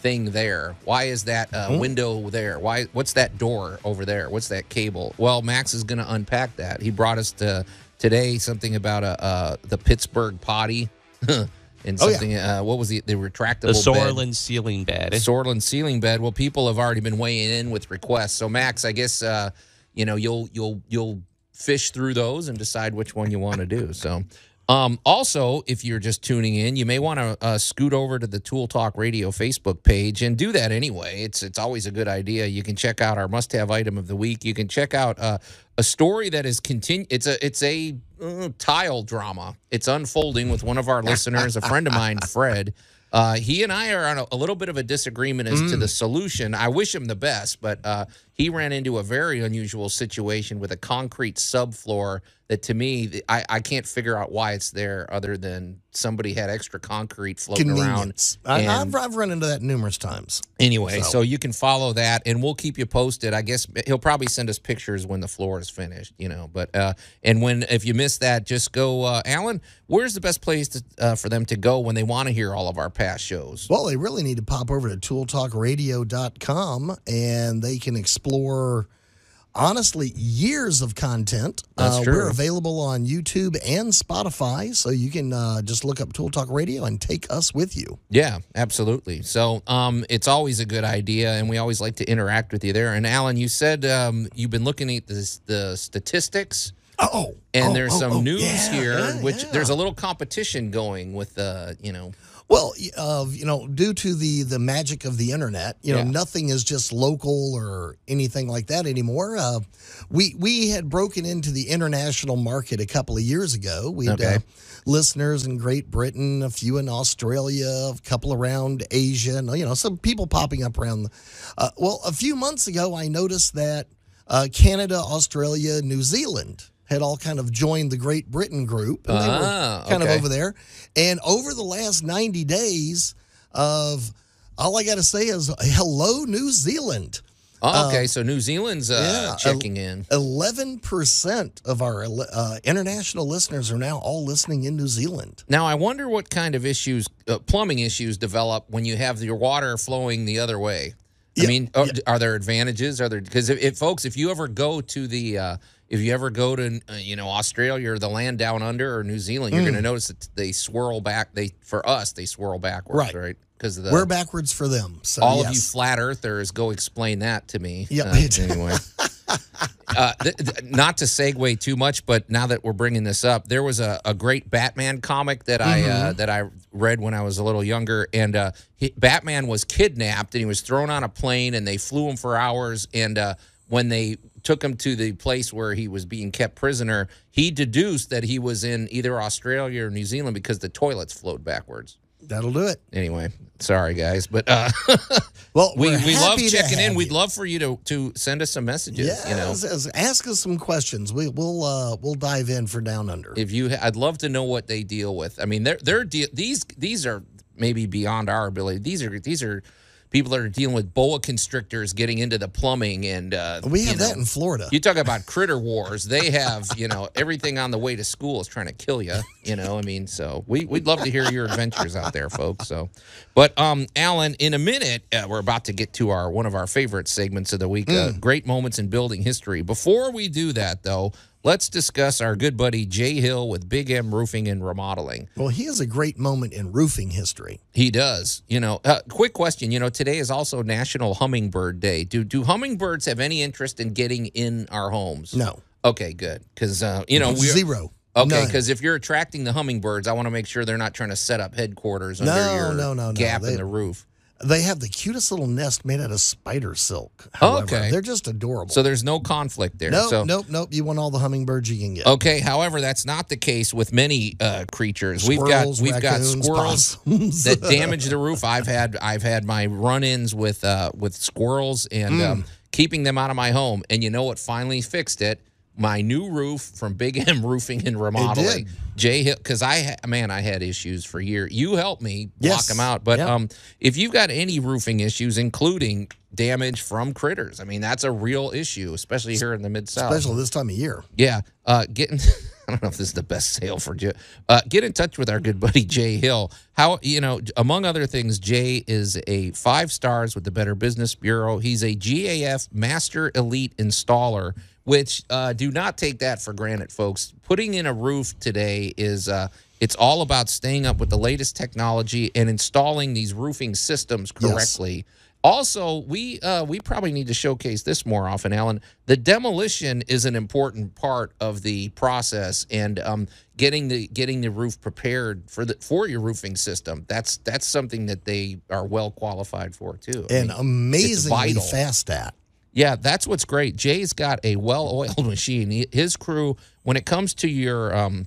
thing there? Why is that uh, window there? Why what's that door over there? What's that cable? Well, Max is going to unpack that. He brought us to today something about a uh, the Pittsburgh potty and Oh, yeah. something uh, what was the the retractable The bed. Sorlein ceiling bed. Sorlein ceiling bed. Well, people have already been weighing in with requests. So Max, I guess uh, you know you'll you'll you'll fish through those and decide which one you want to do. So. Um, also, if you're just tuning in, you may want to uh, scoot over to the Tool Talk Radio Facebook page and do that anyway. It's it's always a good idea. You can check out our must-have item of the week. You can check out uh, a story that is continu It's a it's a uh, tile drama. It's unfolding with one of our listeners, a friend of mine, Fred. Uh, he and I are on a, a little bit of a disagreement as to the solution. I wish him the best, but uh, he ran into a very unusual situation with a concrete subfloor that, to me, I, I can't figure out why it's there other than somebody had extra concrete floating around. I, and- I've, I've run into that numerous times. Anyway, so. So- you can follow that, and we'll keep you posted. I guess he'll probably send us pictures when the floor is finished, you know. But uh, and when if you miss that, just go, uh, Alan. Where's the best place to, uh, for them to go when they want to hear all of our past shows? Well, they really need to pop over to tooltalkradio.com and they can explore, honestly, years of content. That's uh, true. We're available on YouTube and Spotify, so you can uh, just look up Tool Talk Radio and take us with you. Yeah, absolutely. So um, it's always a good idea, and we always like to interact with you there. And Alan, you said um, you've been looking at the, the statistics, Oh, and oh, there's oh, some oh, news yeah, here, yeah, which yeah. there's a little competition going with, uh, you know, Well, uh, you know, due to the the magic of the internet, you know, Yeah. nothing is just local or anything like that anymore. Uh, we we had broken into the international market a couple of years ago. We had Okay. uh, listeners in Great Britain, a few in Australia, a couple around Asia, and you know, some people popping up around. The, uh, well, a few months ago, I noticed that uh, Canada, Australia, New Zealand had all kind of joined the Great Britain group, and they Ah, were kind okay. of over there. And over the last 90 days of all I got to say is hello, New Zealand. oh, okay, so New Zealand's uh, yeah, checking in. 11% of our uh, international listeners are now all listening in New Zealand. Now, I wonder what kind of issues, uh, plumbing issues, develop when you have your water flowing the other way. I Yeah, mean, are, are there advantages? Are there because if, if folks, if you ever go to the, uh, if you ever go to, uh, you know, Australia or the land down under or New Zealand, you're going to notice that they swirl back. They for us, they swirl backwards, Right. Because of We're backwards for them. So, all of you flat earthers, go explain that to me. Yeah. Uh, anyway. uh, th- th- not to segue too much, but now that we're bringing this up, there was a, a great Batman comic that I Mm-hmm. uh, that I read when I was a little younger, and uh, he, Batman was kidnapped and he was thrown on a plane, and they flew him for hours, and uh, when they took him to the place where he was being kept prisoner, he deduced that he was in either Australia or New Zealand because the toilets flowed backwards. That'll do it. Anyway, sorry guys, but uh, Well, we, we're love checking in. have We'd love for you to to send us some messages. Yes, You know, ask us some questions. We, we'll uh, we'll dive in for down under. if you, I'd love to know what they deal with. I mean, they're they're de- these these are maybe beyond our ability. These are these are people that are dealing with boa constrictors getting into the plumbing and uh, we have know, that in Florida. You talk about critter wars. They have, you know, everything on the way to school is trying to kill you. You know, I mean, so we we'd love to hear your adventures out there, folks. So, but um, Alan, in a minute, uh, we're about to get to our one of our favorite segments of the week, uh, great moments in building history. Before we do that, though. Let's discuss our good buddy Jay Hill with Big M Roofing and Remodeling. well, he has a great moment in roofing history. He does. You know, uh, quick question. You know, today is also National Hummingbird Day. Do do hummingbirds have any interest in getting in our homes? No. Okay, good. Because uh, you know Zero. Okay, because if you're attracting the hummingbirds, I want to make sure they're not trying to set up headquarters under No, your no, no, no. gap They- in the roof. They have the cutest little nest made out of spider silk. However, Okay. they're just adorable. So there's no conflict there. nope, so, nope, nope. You want all the hummingbirds you can get. Okay, however, that's not the case with many uh, creatures. we've got Squirrels, we've got squirrels possums. that damage the roof. I've had I've had my run-ins with uh, with squirrels and Hmm. um, keeping them out of my home. And you know what finally fixed it? My new roof from Big M Roofing and Remodeling. Jay Hill, because I ha- man, I had issues for years. You helped me block Yes. them out. But Yep. um, if you've got any roofing issues, including damage from critters, I mean that's a real issue, especially here in the mid South. Especially this time of year. Yeah, uh, getting. I don't know if this is the best sale for Jay. Uh, get in touch with our good buddy Jay Hill. How you know, among other things, Jay is a five stars with the Better Business Bureau. He's a GAF Master Elite Installer, which uh, do not take that for granted, folks. Putting in a roof today is. Uh, it's all about staying up with the latest technology and installing these roofing systems Yes. correctly. Also, we uh, we probably need to showcase this more often, Alan. The demolition is an important part of the process, and um, getting the getting the roof prepared for the for your roofing system. That's that's something that they are well qualified for too. I And mean, amazingly fast at. Yeah, that's what's great. Jay's got a well-oiled machine. His crew, when it comes to your um,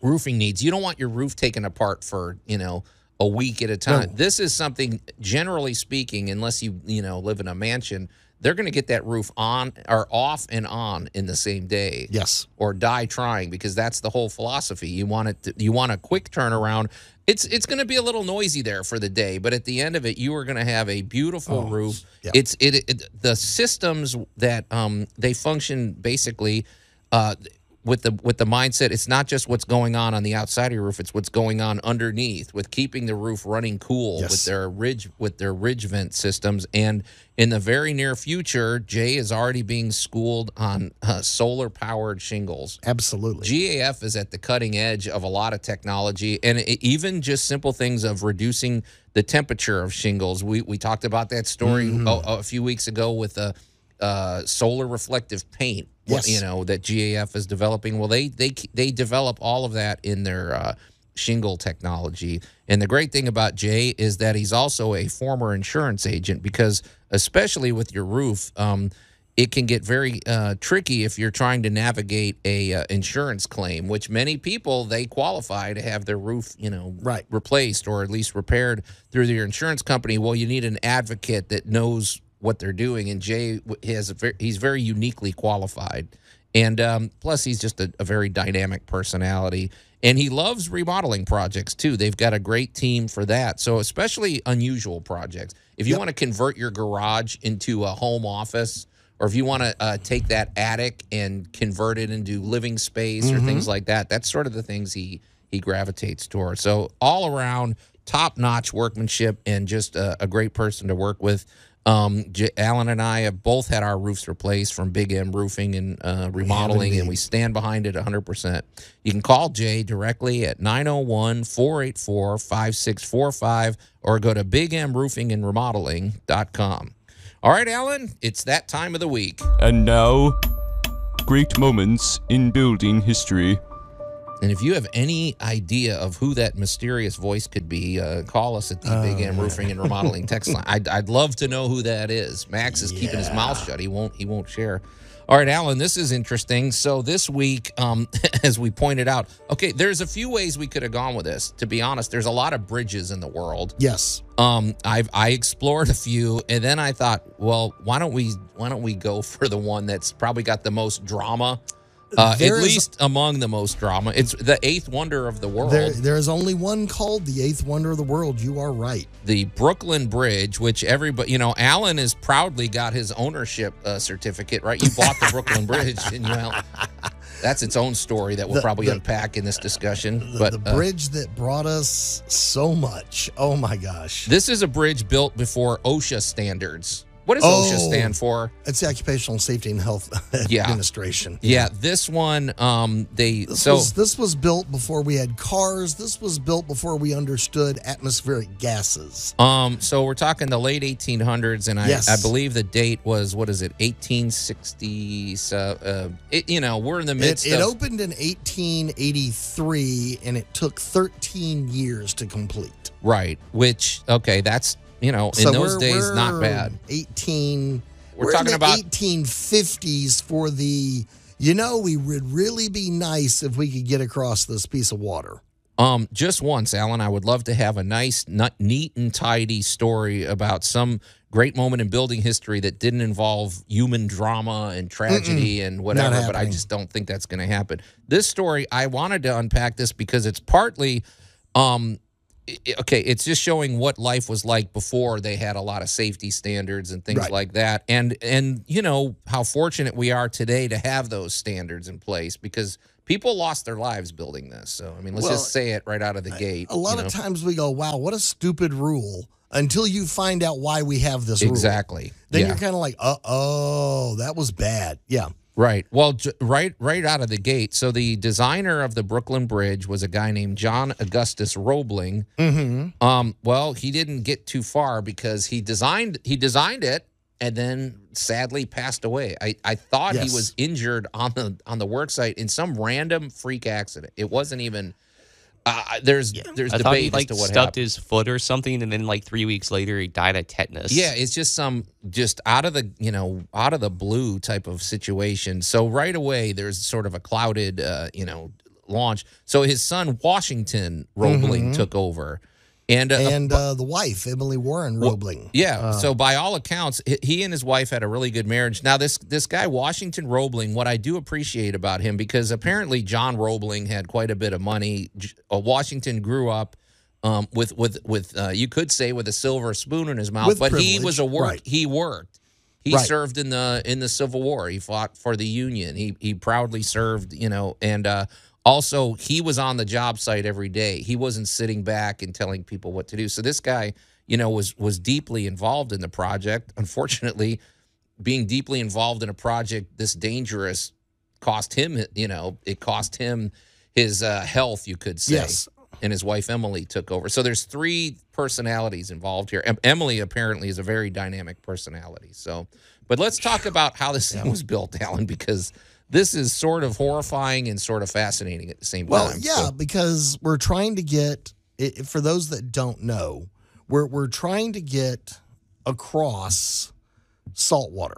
roofing needs, you don't want your roof taken apart for you know a week at a time. This is something, generally speaking, unless you you know live in a mansion, they're going to get that roof on or off and on in the same day Yes. or die trying because that's the whole philosophy. You want it to, you want a quick turnaround. It's it's going to be a little noisy there for the day, but at the end of it, you are going to have a beautiful roof. yeah. It's it, it the systems that um they function basically uh with the with the mindset it's not just what's going on on the outside of your roof it's what's going on underneath with keeping the roof running cool Yes. with their ridge with their ridge vent systems and in the very near future Jay is already being schooled on uh, solar powered shingles Absolutely. GAF is at the cutting edge of a lot of technology, and it, even just simple things of reducing the temperature of shingles. We we talked about that story Mm-hmm. a, a few weeks ago with a uh, solar reflective paint. What- Yes. you know that GAF is developing. Well, they they they develop all of that in their uh, shingle technology. And the great thing about Jay is that he's also a former insurance agent because, especially with your roof. Um, it can get very uh, tricky if you're trying to navigate a uh, insurance claim, which many people they qualify to have their roof, you know, Right. replaced or at least repaired through your insurance company. Well, you need an advocate that knows what they're doing, and Jay has a very, he's very uniquely qualified, and um, plus he's just a, a very dynamic personality. And he loves remodeling projects too. They've got a great team for that. So, especially unusual projects. If you want to convert your garage into a home office, or if you want to uh, take that attic and convert it into living space or things like that, that's sort of the things he he gravitates towards. So all around top notch workmanship and just a, a great person to work with. Um, J- Alan and I have both had our roofs replaced from Big M Roofing and uh, Remodeling, and we stand behind it 100%. You can call Jay directly at 901 484 5645 or go to bigmroofingandremodeling.com. All right, Alan, it's that time of the week. And now, great moments in building history. And if you have any idea of who that mysterious voice could be, uh, call us at the Big M Roofing and Remodeling text line. I'd, I'd love to know who that is. Max is keeping his mouth shut. He won't. He won't share. All right, Alan. This is interesting. So this week, um, as we pointed out, okay, there's a few ways we could have gone with this. To be honest, there's a lot of bridges in the world. Yes. Um, I've I explored a few, and then I thought, well, why don't we why don't we go for the one that's probably got the most drama, uh, at is- least among the most drama. It's the eighth wonder of the world, There, there is only one called the eighth wonder of the world. You are right. the Brooklyn Bridge, which everybody, you know, Alan has proudly got his ownership uh, certificate. Right, you bought the Brooklyn Bridge, and you know, that's its own story that we'll The- probably the- unpack in this discussion. The, but the uh, bridge that brought us so much. Oh my gosh. This is a bridge built before OSHA standards. What does Oh. OSHA stand for? It's the Occupational Safety and Health Yeah. Administration. Yeah, this one, um, they This so was this was built before we had cars. This was built before we understood atmospheric gases. um, so we're talking the late 1800s, and I, Yes. I believe the date was what is it, 1860? So, uh, it, you know, we're in the It, midst it of opened in 1883 and it took 13 years to complete. right, which okay, that's you know, in those days, not bad. 18. We're We're, talking about- 1850s for the. You know, we would really be nice if we could get across this piece of water. Um, just once, Alan, I would love to have a nice, nut, neat, and tidy story about some great moment in building history that didn't involve human drama and tragedy and whatever. But I just don't think that's going to happen. This story, I wanted to unpack this because it's partly, um, okay, it's just showing what life was like before they had a lot of safety standards and things Right. like that, and and you know how fortunate we are today to have those standards in place because. People lost their lives building this. So, I mean, let's Well, just say it right out of the gate. A lot you of times we go, wow, what a stupid rule until you find out why we have this rule. Exactly. Then yeah. you're kind of like, uh oh, that was bad. Yeah. Right. Well, j- right, right out of the gate. So the designer of the Brooklyn Bridge was a guy named John Augustus Roebling. Mm-hmm. Um, well, he didn't get too far because he designed he designed it and then sadly passed away. I, I thought he was injured on the on the work site in some random freak accident. It wasn't even. Uh, there's there's I thought he debate like as to what stubbed happened. his foot or something, and then like three weeks later he died of tetanus. Yeah, it's just some just out of the you know out of the blue type of situation. So right away there's sort of a clouded uh, you know launch. So his son Washington Roebling took over, and uh, And uh, the wife, Emily Warren Roebling. yeah. so by all accounts, he- and his wife had a really good marriage. Now this this guy Washington Roebling, what I do appreciate about him because apparently John Roebling had quite a bit of money. Uh, Washington grew up um, with with with uh, you could say with a silver spoon in his mouth, but he was a work. right. He worked. He Right. served in the in the Civil War. He fought for the Union. He he proudly served. You know, and uh, also he was on the job site every day. He wasn't sitting back and telling people what to do. So this guy, you know, was was deeply involved in the project. Unfortunately, being deeply involved in a project this dangerous cost him. You know, it cost him his uh, health. You could say. Yes. And his wife Emily took over. So there's three personalities involved here. Em- Emily apparently is a very dynamic personality. So, but let's talk about how this thing was built, Alan, because this is sort of horrifying and sort of fascinating at the same Well, time. yeah, So- because we're trying to get, i for those that don't know, we're, we're trying to get across salt water.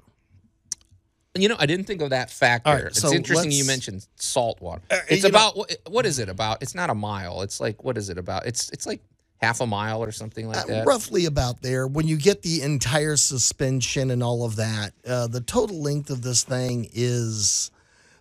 You know, I didn't think of that factor. Right, it's so interesting you mentioned salt water. Uh, it's know- about what, what is it about? It's not a mile. It's like what is it about? It's it's like half a mile or something like Uh, that. roughly about there. When you get the entire suspension and all of that, uh, the total length of this thing is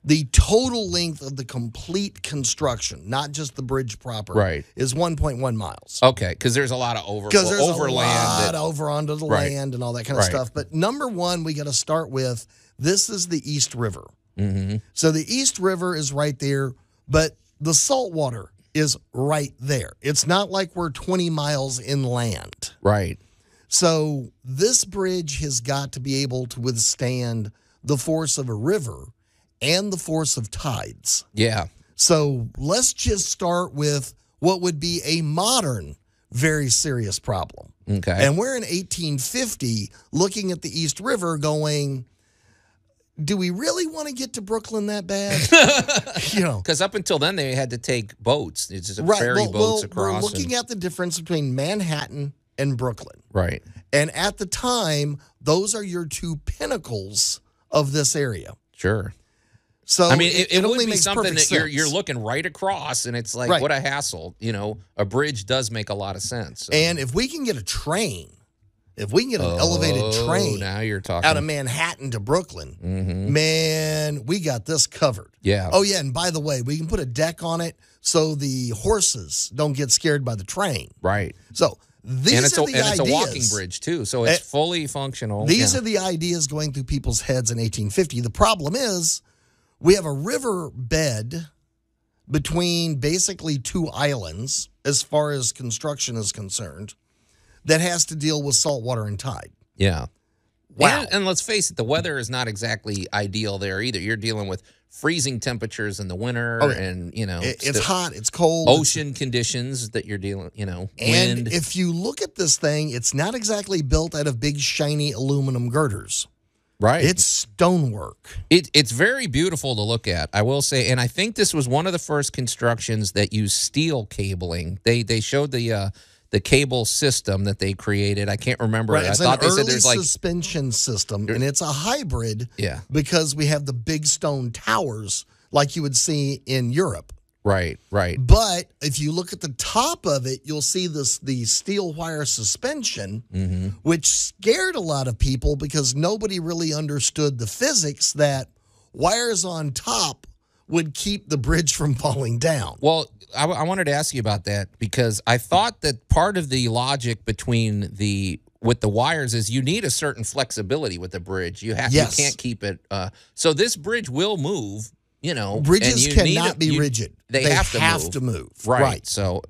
the total length of the complete construction, not just the bridge proper, Right. is 1.1 miles. Okay, because there's a lot of over there's overland. a lot that- over onto the Right. land and all that kind of Right. stuff. But number one, we got to start with this is the East River. Mm-hmm. So the East River is right there, but the salt water is right there. It's not like we're 20 miles inland. right. So this bridge has got to be able to withstand the force of a river and the force of tides. Yeah. So let's just start with what would be a modern, very serious problem. Okay. And we're in 1850 looking at the East River going, do we really want to get to Brooklyn that bad? you know, Because up until then, they had to take boats. It's just ferry well, boats well, across. We're looking and- at the difference between Manhattan and Brooklyn. right. And at the time, those are your two pinnacles of this area. Sure. So I mean, it, it, would only be makes something that you're you're looking right across, and it's like Right. what a hassle. You know, a bridge does make a lot of sense. So- And if we can get a train, if we can get an elevated Oh, train Now you're talking. out of Manhattan to Brooklyn, man, we got this covered. Yeah. Oh yeah, and by the way, we can put a deck on it so the horses don't get scared by the train. right. So these and it's are a, the and it's a walking bridge too, so it's Eh, fully functional. These Yeah. are the ideas going through people's heads in 1850. The problem is we have a river bed between basically two islands as far as construction is concerned that has to deal with salt water and tide. yeah. Wow. And, and let's face it, the weather is not exactly ideal there either. You're dealing with freezing temperatures in the winter, Oh, and you know It- it's hot. It's cold. it's- ocean conditions that you're dealing. You know, And wind. if you look at this thing, it's not exactly built out of big shiny aluminum girders. Right. It's stonework. It, it's very beautiful to look at, I will say, and I think this was one of the first constructions that used steel cabling. They they showed the uh, the cable system that they created. I can't remember. Right. I It's thought an they said early there's like suspension system, and it's a hybrid yeah, because we have the big stone towers like you would see in Europe. Right, right. But if you look at the top of it, you'll see this the steel wire suspension, Mm-hmm. which scared a lot of people because nobody really understood the physics that wires on top would keep the bridge from falling down. Well, I, I wanted to ask you about that because I thought that part of the logic between the with the wires is you need a certain flexibility with the bridge. You have Yes. you can't keep it. Uh, so this bridge will move. You know, and Bridges you cannot a- be you- rigid. They, They have to have move. to move. Right. Right. So,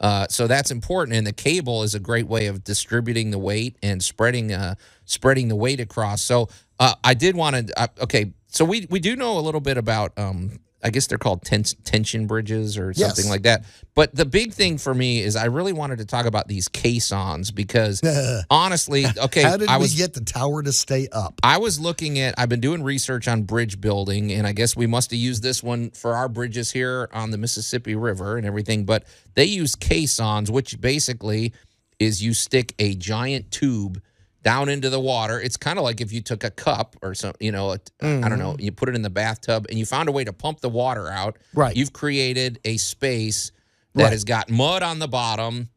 uh, so that's important, and the cable is a great way of distributing the weight and spreading uh, spreading the weight across. So, uh, I did want to. Uh, okay, so we we do know a little bit about. Um, I guess they're called tens- tension bridges or something Yes. like that. But the big thing for me is I really wanted to talk about these caissons because honestly, okay, How did I we was get the tower to stay up? I was looking at, I've been doing research on bridge building, and I guess we must have used this one for our bridges here on the Mississippi River and everything. But they use caissons, which basically is you stick a giant tube down into the water. It's kind of like if you took a cup or some, you know, I don't know, mm. you put it in the bathtub and you found a way to pump the water out. Right. You've created a space that Right. has got mud on the bottom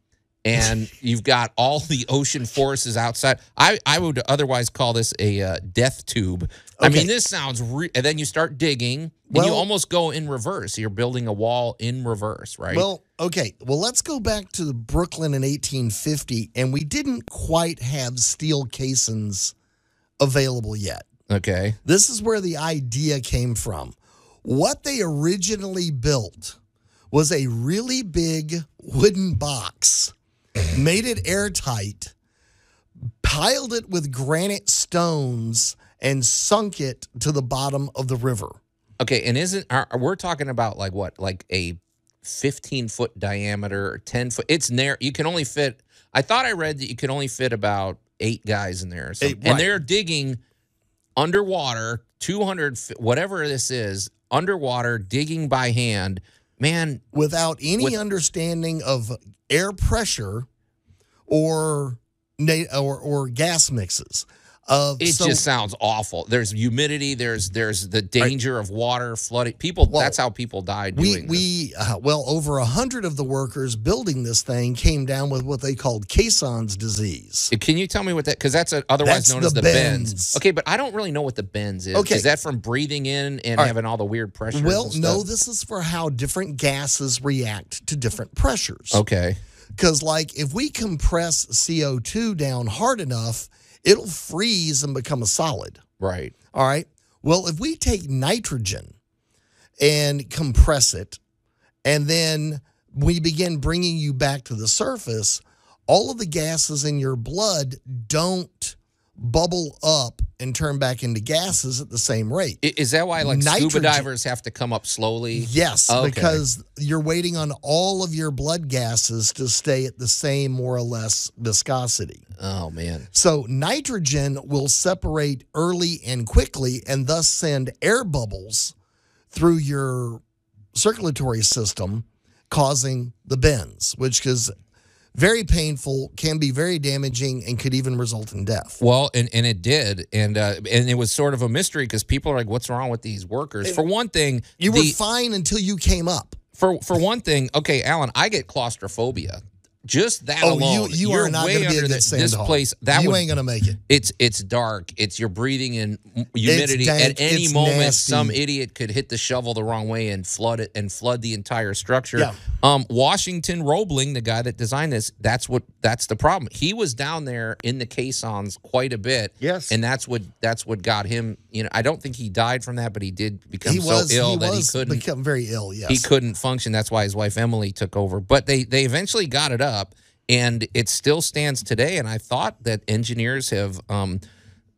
and you've got all the ocean forces outside. I, I would otherwise call this a uh, death tube. I mean, this sounds, re- and then you start digging and you almost go in reverse. You're building a wall in reverse, right? Well, okay. Well, let's go back to Brooklyn in 1850, and we didn't quite have steel caissons available yet. okay. This is where the idea came from. What they originally built was a really big wooden box, made it airtight, piled it with granite stones, and sunk it to the bottom of the river. Okay. And isn't, are, we're talking about like what? Like a 15 foot diameter or 10 foot? It's narrow. You can only fit, I thought I read that you could only fit about eight guys in there. Eight, And they're digging underwater, 200, whatever this is, underwater, digging by hand. Man, without any With- understanding of air pressure or or, or gas mixes. Of It so, just sounds awful. There's humidity. There's there's the danger of water flooding. People. Well, that's how people died we doing we uh, well over a hundred of the workers building this thing came down with what they called caisson's disease. Can you tell me what that? Because that's a, otherwise That's known as the the bends. bends. Okay, but I don't really know what the bends is. Okay. Is that from breathing in and All right. having all the weird pressures? Well, no, this is for how different gases react to different pressures. Okay. Because, like, if we compress CO2 down hard enough, it'll freeze and become a solid. Right. All right. Well, if we take nitrogen and compress it, and then we begin bringing you back to the surface, all of the gases in your blood don't bubble up and turn back into gases at the same rate. Is that why like scuba Nitrogen- divers have to come up slowly? Yes, Okay. because you're waiting on all of your blood gases to stay at the same more or less viscosity. Oh man. So nitrogen will separate early and quickly and thus send air bubbles through your circulatory system, causing the bends, which is very painful, can be very damaging, and could even result in death. Well, and, and it did, and uh, and it was sort of a mystery because people are like, "What's wrong with these workers?" For one thing, You were fine until you came up. for for one thing, okay, Alan, I get claustrophobia. Just that Oh, alone, you you are not going to be a good sand this hog. place. That you would, ain't going to make it. it's it's dark. It's you're breathing in humidity. dank, At any moment, nasty. some idiot could hit the shovel the wrong way and flood it and flood the entire structure. Yeah. Um, Washington Roebling, the guy that designed this, that's what that's the problem. He was down there in the caissons quite a bit. Yes. and that's what that's what got him. You know, I don't think he died from that, but he did become He so was ill he that was he couldn't become very ill. Yes, he couldn't function. That's why his wife Emily took over. But they they eventually got it up, and it still stands today. And I thought that engineers have, um,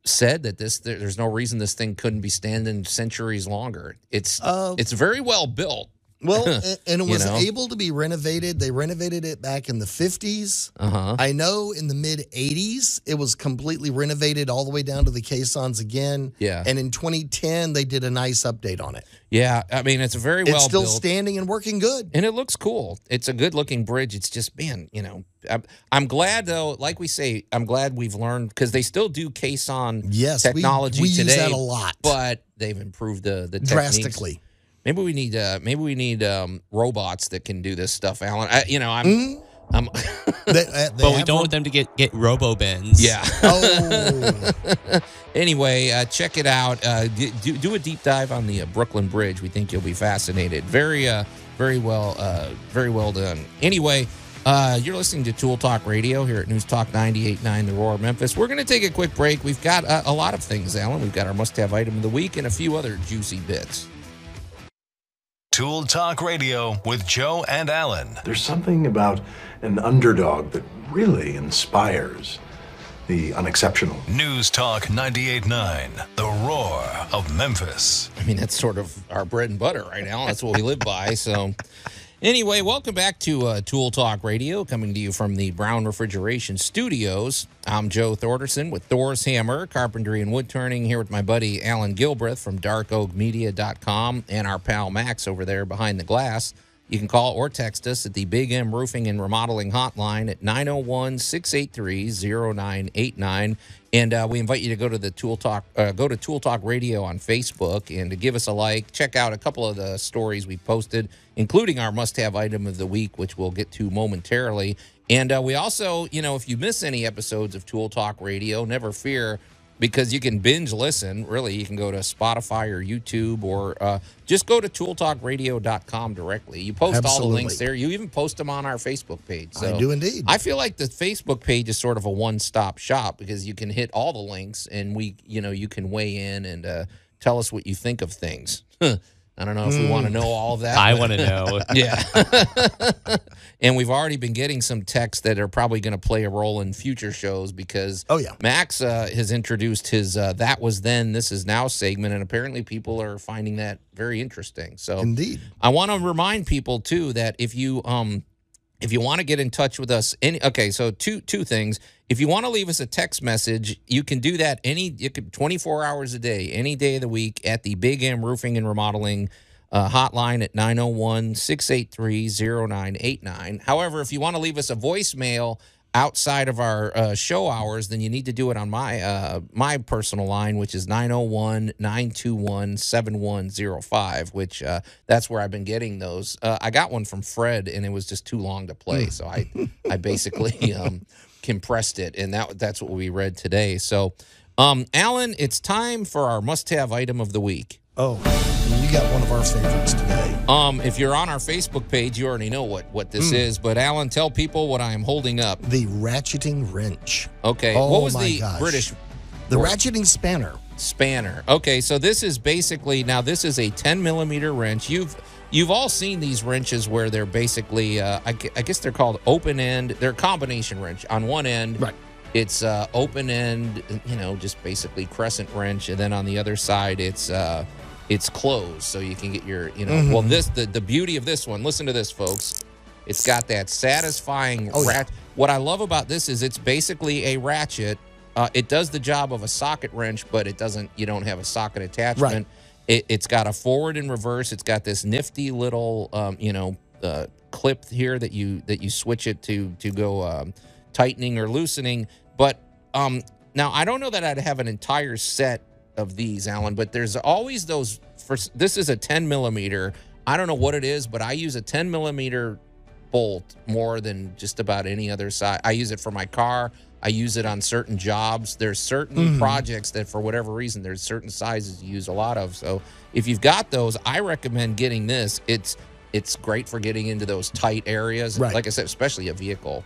said that this there, there's no reason this thing couldn't be standing centuries longer. It's Uh, it's very well built. Well, and it was know? able to be renovated. They renovated it back in the 50s. Uh huh. I know in the mid 80s, it was completely renovated all the way down to the caissons again. Yeah. And in 2010, they did a nice update on it. Yeah, I mean it's a very It's well still built. standing and working good. and it looks cool. It's a good looking bridge. It's just man, you know, I'm, I'm glad though. Like we say, I'm glad we've learned because they still do caisson Yes, we- technology we use today. that a lot. but they've improved the the techniques. Drastically. Maybe we need uh, maybe we need um, robots that can do this stuff, Alan. I, you know, I'm Mm-hmm. I'm They- uh, they But we don't ro- want them to get get robo bends. yeah. Oh, anyway, uh, check it out. Uh, d- do, do a deep dive on the uh, Brooklyn Bridge. We think you'll be fascinated. Very, uh, very well, uh, very well done. Anyway, uh, you're listening to Tool Talk Radio here at News Talk 98.9 The Roar Memphis. We're going to take a quick break. We've got uh, a lot of things, Alan. We've got our must-have item of the week and a few other juicy bits. Tool Talk Radio with Joe and Alan. There's something about an underdog that really inspires the unexceptional. News Talk 98.9 The Roar of Memphis. I mean, that's sort of our bread and butter right now. That's what we live by. So, anyway, welcome back to uh, Tool Talk Radio, coming to you from the Brown Refrigeration Studios. I'm Joe Thorderson with Thor's Hammer, Carpentry and Wood Turning, here with my buddy Alan Gilbreth from DarkOakMedia.com and our pal Max over there behind the glass. You can call or text us at the Big M Roofing and Remodeling Hotline at 901 683 0989. And uh, we invite you to go to the Tool Talk, uh, go to Tool Talk Radio on Facebook and to give us a like. Check out a couple of the stories we posted, including our must have item of the week, which we'll get to momentarily. And uh, we also, you know, if you miss any episodes of Tool Talk Radio, never fear because you can binge listen. Really, you can go to Spotify or YouTube or uh, just go to tooltalkradio.com directly. You post all the links there. You even post them on our Facebook page. So I do indeed. I feel like the Facebook page is sort of a one-stop shop because you can hit all the links and we, you know, you can weigh in and uh, tell us what you think of things. I don't know if we want to Hmm. know all that. I want to know. yeah. and we've already been getting some texts that are probably going to play a role in future shows because Oh, yeah. Max uh, has introduced his uh, That Was Then, This Is Now segment, and apparently people are finding that very interesting. So indeed. I want to remind people too that if you um if you want to get in touch with us any okay so two two things if you want to leave us a text message you can do that any you could 24 hours a day any day of the week at the big m roofing and remodeling uh, hotline at 901-683-0989 however if you want to leave us a voicemail outside of our uh, show hours then you need to do it on my uh, my personal line which is 901-921-7105 which uh, that's where i've been getting those. Uh, i got one from fred and it was just too long to play so i i basically um, compressed it and that that's what we read today. So um, alan it's time for our must-have item of the week Oh, you got one of our favorites today. um, if you're on our facebook page you already know what what this is but alan tell people what i am holding up The ratcheting wrench. okay Oh, what was my the gosh. british The Or- ratcheting spanner. spanner. Okay, so this is basically now this is a 10 millimeter wrench. You've you've all seen these wrenches where they're basically uh, I, I guess they're called open end. They're a combination wrench. On one end, Right. it's uh, open end, you know, just basically crescent wrench, and then on the other side, it's uh, it's closed, so you can get your you know. Mm-hmm. Well, this the the beauty of this one. Listen to this, folks. It's got that satisfying Oh, yeah. What I love about this is it's basically a ratchet. Uh, it does the job of a socket wrench, but it doesn't. You don't have a socket attachment. It, it's got a forward and reverse. It's got this nifty little, um, you know, uh, clip here that you that you switch it to to go um, tightening or loosening. But um, now I don't know that I'd have an entire set of these, Alan. But there's always those. For this is a 10 millimeter. I don't know what it is, but I use a 10 millimeter bolt more than just about any other size. I use it for my car. I use it on certain jobs. There's certain mm-hmm. projects that, for whatever reason, there's certain sizes you use a lot of. So if you've got those, I recommend getting this. It's it's great for getting into those tight areas. Right. Like I said, especially a vehicle.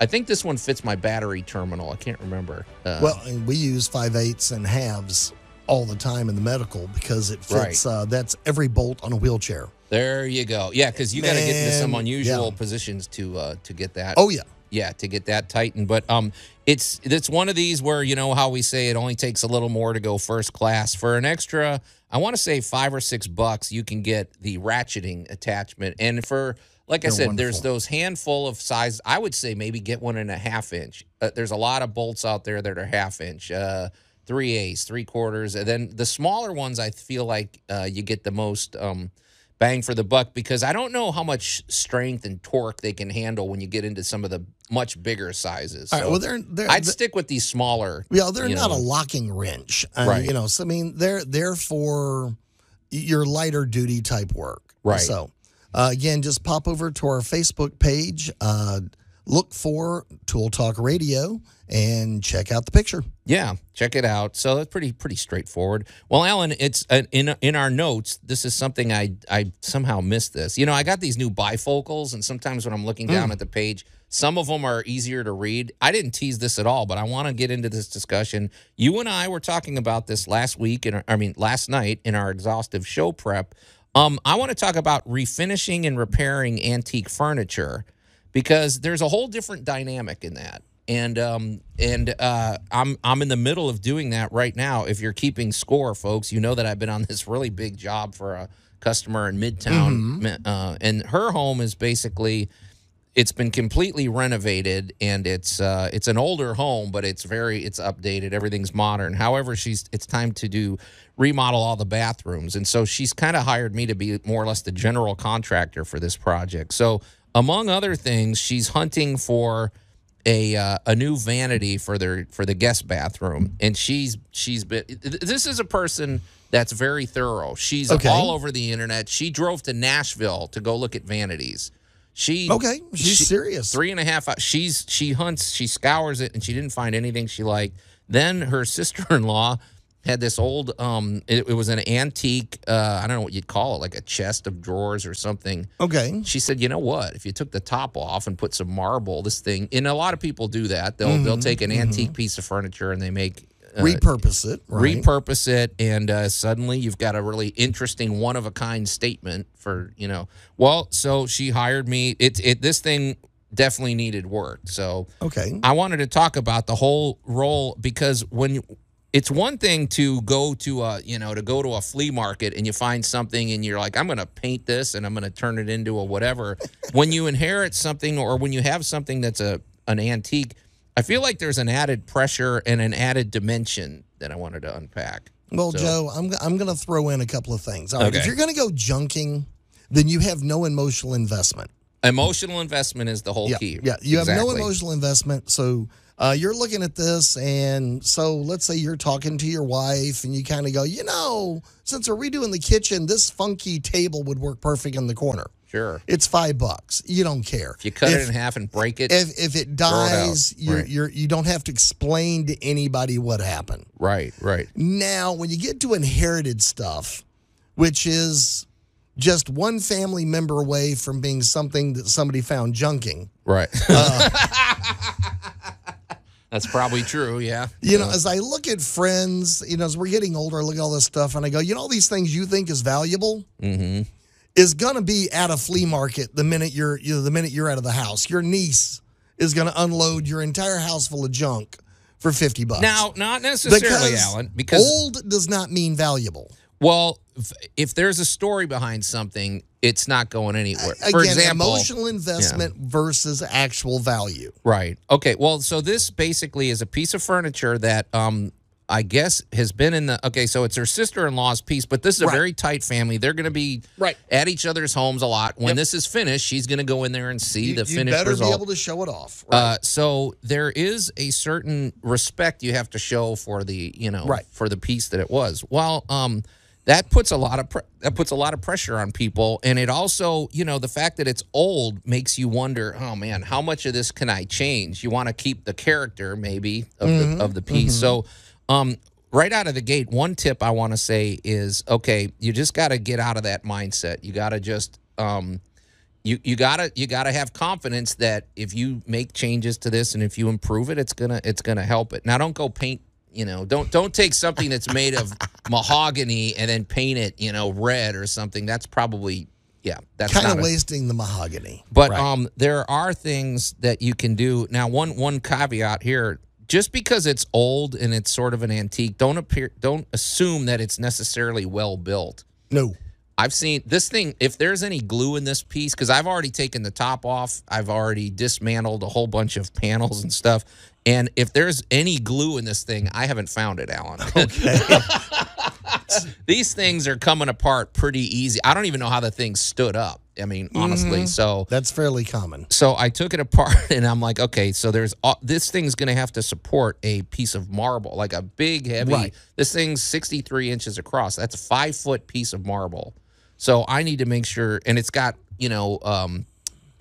I think this one fits my battery terminal. I can't remember. Uh, Well, and we use five eighths and halves all the time in the medical because it fits. Uh, that's every bolt on a wheelchair. there you go. Yeah, because you got to get into some unusual yeah. positions to uh, to get that. Oh yeah, yeah, to get that tightened. But um, it's it's one of these where you know how we say it only takes a little more to go first class for an extra. I want to say five or six bucks, you can get the ratcheting attachment, and for like I They're said, there's those handful of size. I would say maybe get one and a half inch. Uh, there's a lot of bolts out there that are half inch. Uh, three eighths, three quarters, and then the smaller ones. I feel like uh, you get the most um, bang for the buck because I don't know how much strength and torque they can handle when you get into some of the much bigger sizes. Right, So well, they're, they're, I'd they're- stick with these smaller. Yeah, they're not know. a locking wrench, Right. You know, so I mean, they're they're for your lighter duty type work, Right. So, uh, again, just pop over to our Facebook page, uh, look for Tool Talk Radio, and check out the picture. Yeah, check it out. So that's pretty pretty straightforward. Well, Alan, it's uh, in in our notes. This is something I I somehow missed this. You know, I got these new bifocals, and sometimes when I'm looking down at the page, some of them are easier to read. I didn't tease this at all, but I want to get into this discussion. You and I were talking about this last week, and I mean last night in our exhaustive show prep. Um, I want to talk about refinishing and repairing antique furniture because there's a whole different dynamic in that. And um and uh I'm I'm in the middle of doing that right now. If you're keeping score, folks, you know that I've been on this really big job for a customer in Midtown, Mi- uh, and her home is basically it's been completely renovated and it's uh it's an older home but it's very it's updated. Everything's modern. However she's it's time to do remodel all the bathrooms. And so she's kind of hired me to be more or less the general contractor for this project. So among other things she's hunting for a uh, a new vanity for their for the guest bathroom and she's she's been this is a person that's very thorough she's Okay. all over the internet she drove to nashville to go look at vanities she Okay, she's she- serious. Three and a half. She's she hunts. She scours it, and she didn't find anything she liked. Then her sister-in-law had this old. Um, it, it was an antique. Uh, I don't know what you'd call it, like a chest of drawers or something. Okay, She said, "You know what? If you took the top off and put some marble, this thing." And a lot of people do that. They'll they'll take an antique piece of furniture and they make. Uh, repurpose it. Right? repurpose it and uh, suddenly you've got a really interesting one of a kind statement for you know well so she hired me it, it this thing definitely needed work so okay. i wanted to talk about the whole role because when you- it's one thing to go to a you know to go to a flea market and you find something and you're like i'm going to paint this and i'm going to turn it into a whatever when you inherit something or when you have something that's a an antique i feel like there's an added pressure and an added dimension that i wanted to unpack Well, So- Joe, I'm I'm going to throw in a couple of things. All right, if you're going to go junking, then you have no emotional investment. emotional investment is the whole yeah, key Yeah, you have no emotional investment. So uh, you're looking at this, and so let's say you're talking to your wife, and you kind of go, you know, since we're redoing the kitchen, this funky table would work perfect in the corner. sure It's five bucks. You don't care. if you cut if, it in half and break it If if it Throw it dies, you're, Right. you're you don't have to explain to anybody what happened. right right Now, when you get to inherited stuff, which is just one family member away from being something that somebody found junking, right Uh. that's probably true yeah you know, as I look at friends, you know, as we're getting older, I look at all this stuff and I go, you know, all these things you think is valuable mm-hmm. is going to be at a flea market the minute you're, you know, the minute you're out of the house. Your niece is going to unload your entire house full of junk for 50 bucks. now not necessarily because alan because old does not mean valuable. Well if, there's a story behind something it's not going anywhere Again, for example emotional investment versus actual value. Right. Okay. Well, so this basically is a piece of furniture that um I guess has been in the okay, so it's her sister-in-law's piece, but this is a Right. very tight family. They're going to be Right. at each other's homes a lot. When this is finished, she's going to go in there and see You, the you finished better result. be able to show it off. Right? Uh, so there is a certain respect you have to show for the you know Right. for the piece that it was. Well, um, that puts a lot of that puts a lot of pressure on people, and it also you know the fact that it's old makes you wonder. Oh man, how much of this can I change? You want to keep the character maybe of Mm-hmm. the of the piece. So, um. Right out of the gate, one tip I want to say is okay, you just got to get out of that mindset. You got to just um, you you gotta you gotta have confidence that if you make changes to this and if you improve it, it's gonna it's gonna help it. Now don't go paint. You know, don't don't take something that's made of mahogany and then paint it, you know, red or something. That's probably yeah, that's kind of wasting the mahogany. But Right. um, there are things that you can do now. One one caveat here: just because it's old and it's sort of an antique, don't appear don't assume that it's necessarily well built. no, I've seen this thing. If there's any glue in this piece, because I've already taken the top off, I've already dismantled a whole bunch of panels and stuff. And if there's any glue in this thing, I haven't found it, Alan. Okay. These things are coming apart pretty easy. I don't even know how the thing stood up. I mean, honestly. So that's fairly common. so I took it apart and I'm like, okay, so there's all, this thing's going to have to support a piece of marble, like a big, heavy. Right. This thing's 63 inches across. That's a five foot piece of marble. So I need to make sure, and it's got you know um,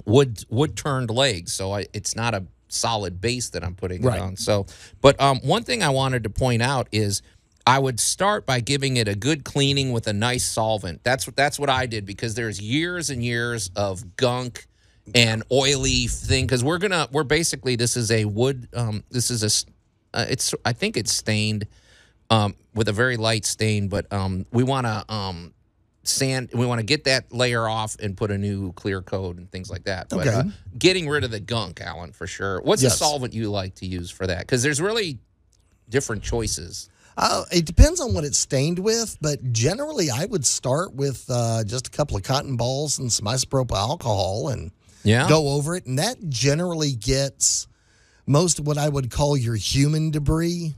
wood wood turned legs, so I, it's not a solid base that I'm putting Right. it on. So, but um, one thing I wanted to point out is. I would start by giving it a good cleaning with a nice solvent. That's what that's what I did because there's years and years of gunk and oily thing because we're gonna we're basically this is a wood um this is a uh, it's I think it's stained um with a very light stain but um we want to um sand we want to get that layer off and put a new clear coat and things like that but Okay. uh, getting rid of the gunk Alan for sure what's Yes. the solvent you like to use for that because there's really different choices Uh, it depends on what it's stained with, but generally I would start with uh, just a couple of cotton balls and some isopropyl alcohol and yeah go over it. And that generally gets most of what I would call your human debris,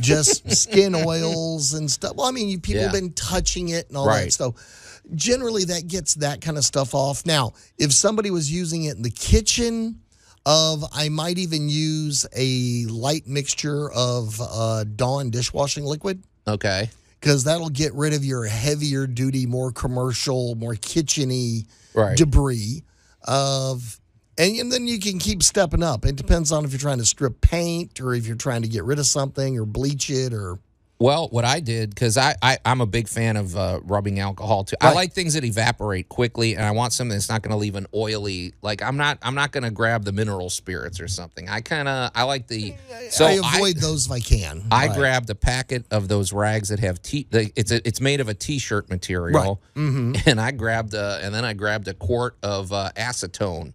just skin oils and stuff. Well, I mean, you people have been touching it and all Right. that stuff. Generally, that gets that kind of stuff off. Now, if somebody was using it in the kitchen, of I might even use a light mixture of uh, Dawn dishwashing liquid okay because that'll get rid of your heavier duty, more commercial, more kitcheny Right. debris of and, and then you can keep stepping up. It depends on if you're trying to strip paint or if you're trying to get rid of something or bleach it or Well, what I did because I, I I'm a big fan of uh, rubbing alcohol too. I like things that evaporate quickly, and I want something that's not going to leave an oily. Like I'm not I'm not going to grab the mineral spirits or something. I kind of I like the so I avoid those if I can. I Right. grabbed a packet of those rags that have t. The, it's a, it's made of a t-shirt material, Mm-hmm. and I grabbed a, and then I grabbed a quart of uh, acetone.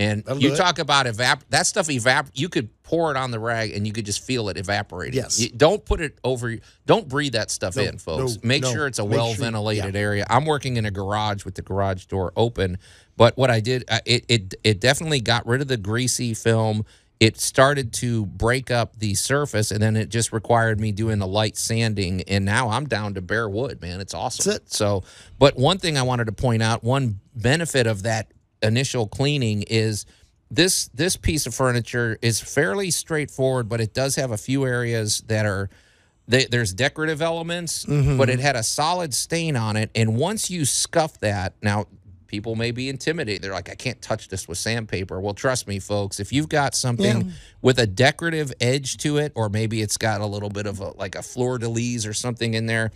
And That'll you talk about evap that stuff evap. You could pour it on the rag, and you could just feel it evaporating. Yes. You- don't put it over. Don't breathe that stuff in, folks. no, Make no. sure it's a Make sure- well ventilated area. I'm working in a garage with the garage door open, but what I did, uh, it it it definitely got rid of the greasy film. It started to break up the surface, and then it just required me doing a light sanding. And now I'm down to bare wood, man. It's awesome. That's it. So, but one thing I wanted to point out, one benefit of that initial cleaning is this this piece of furniture is fairly straightforward, but it does have a few areas that are they, there's decorative elements, mm-hmm. but it had a solid stain on it. And once you scuff that, now people may be intimidated. They're like, I can't touch this with sandpaper. Well, trust me, folks, if you've got something Yeah. with a decorative edge to it, or maybe it's got a little bit of a like a fleur de lis or something in there,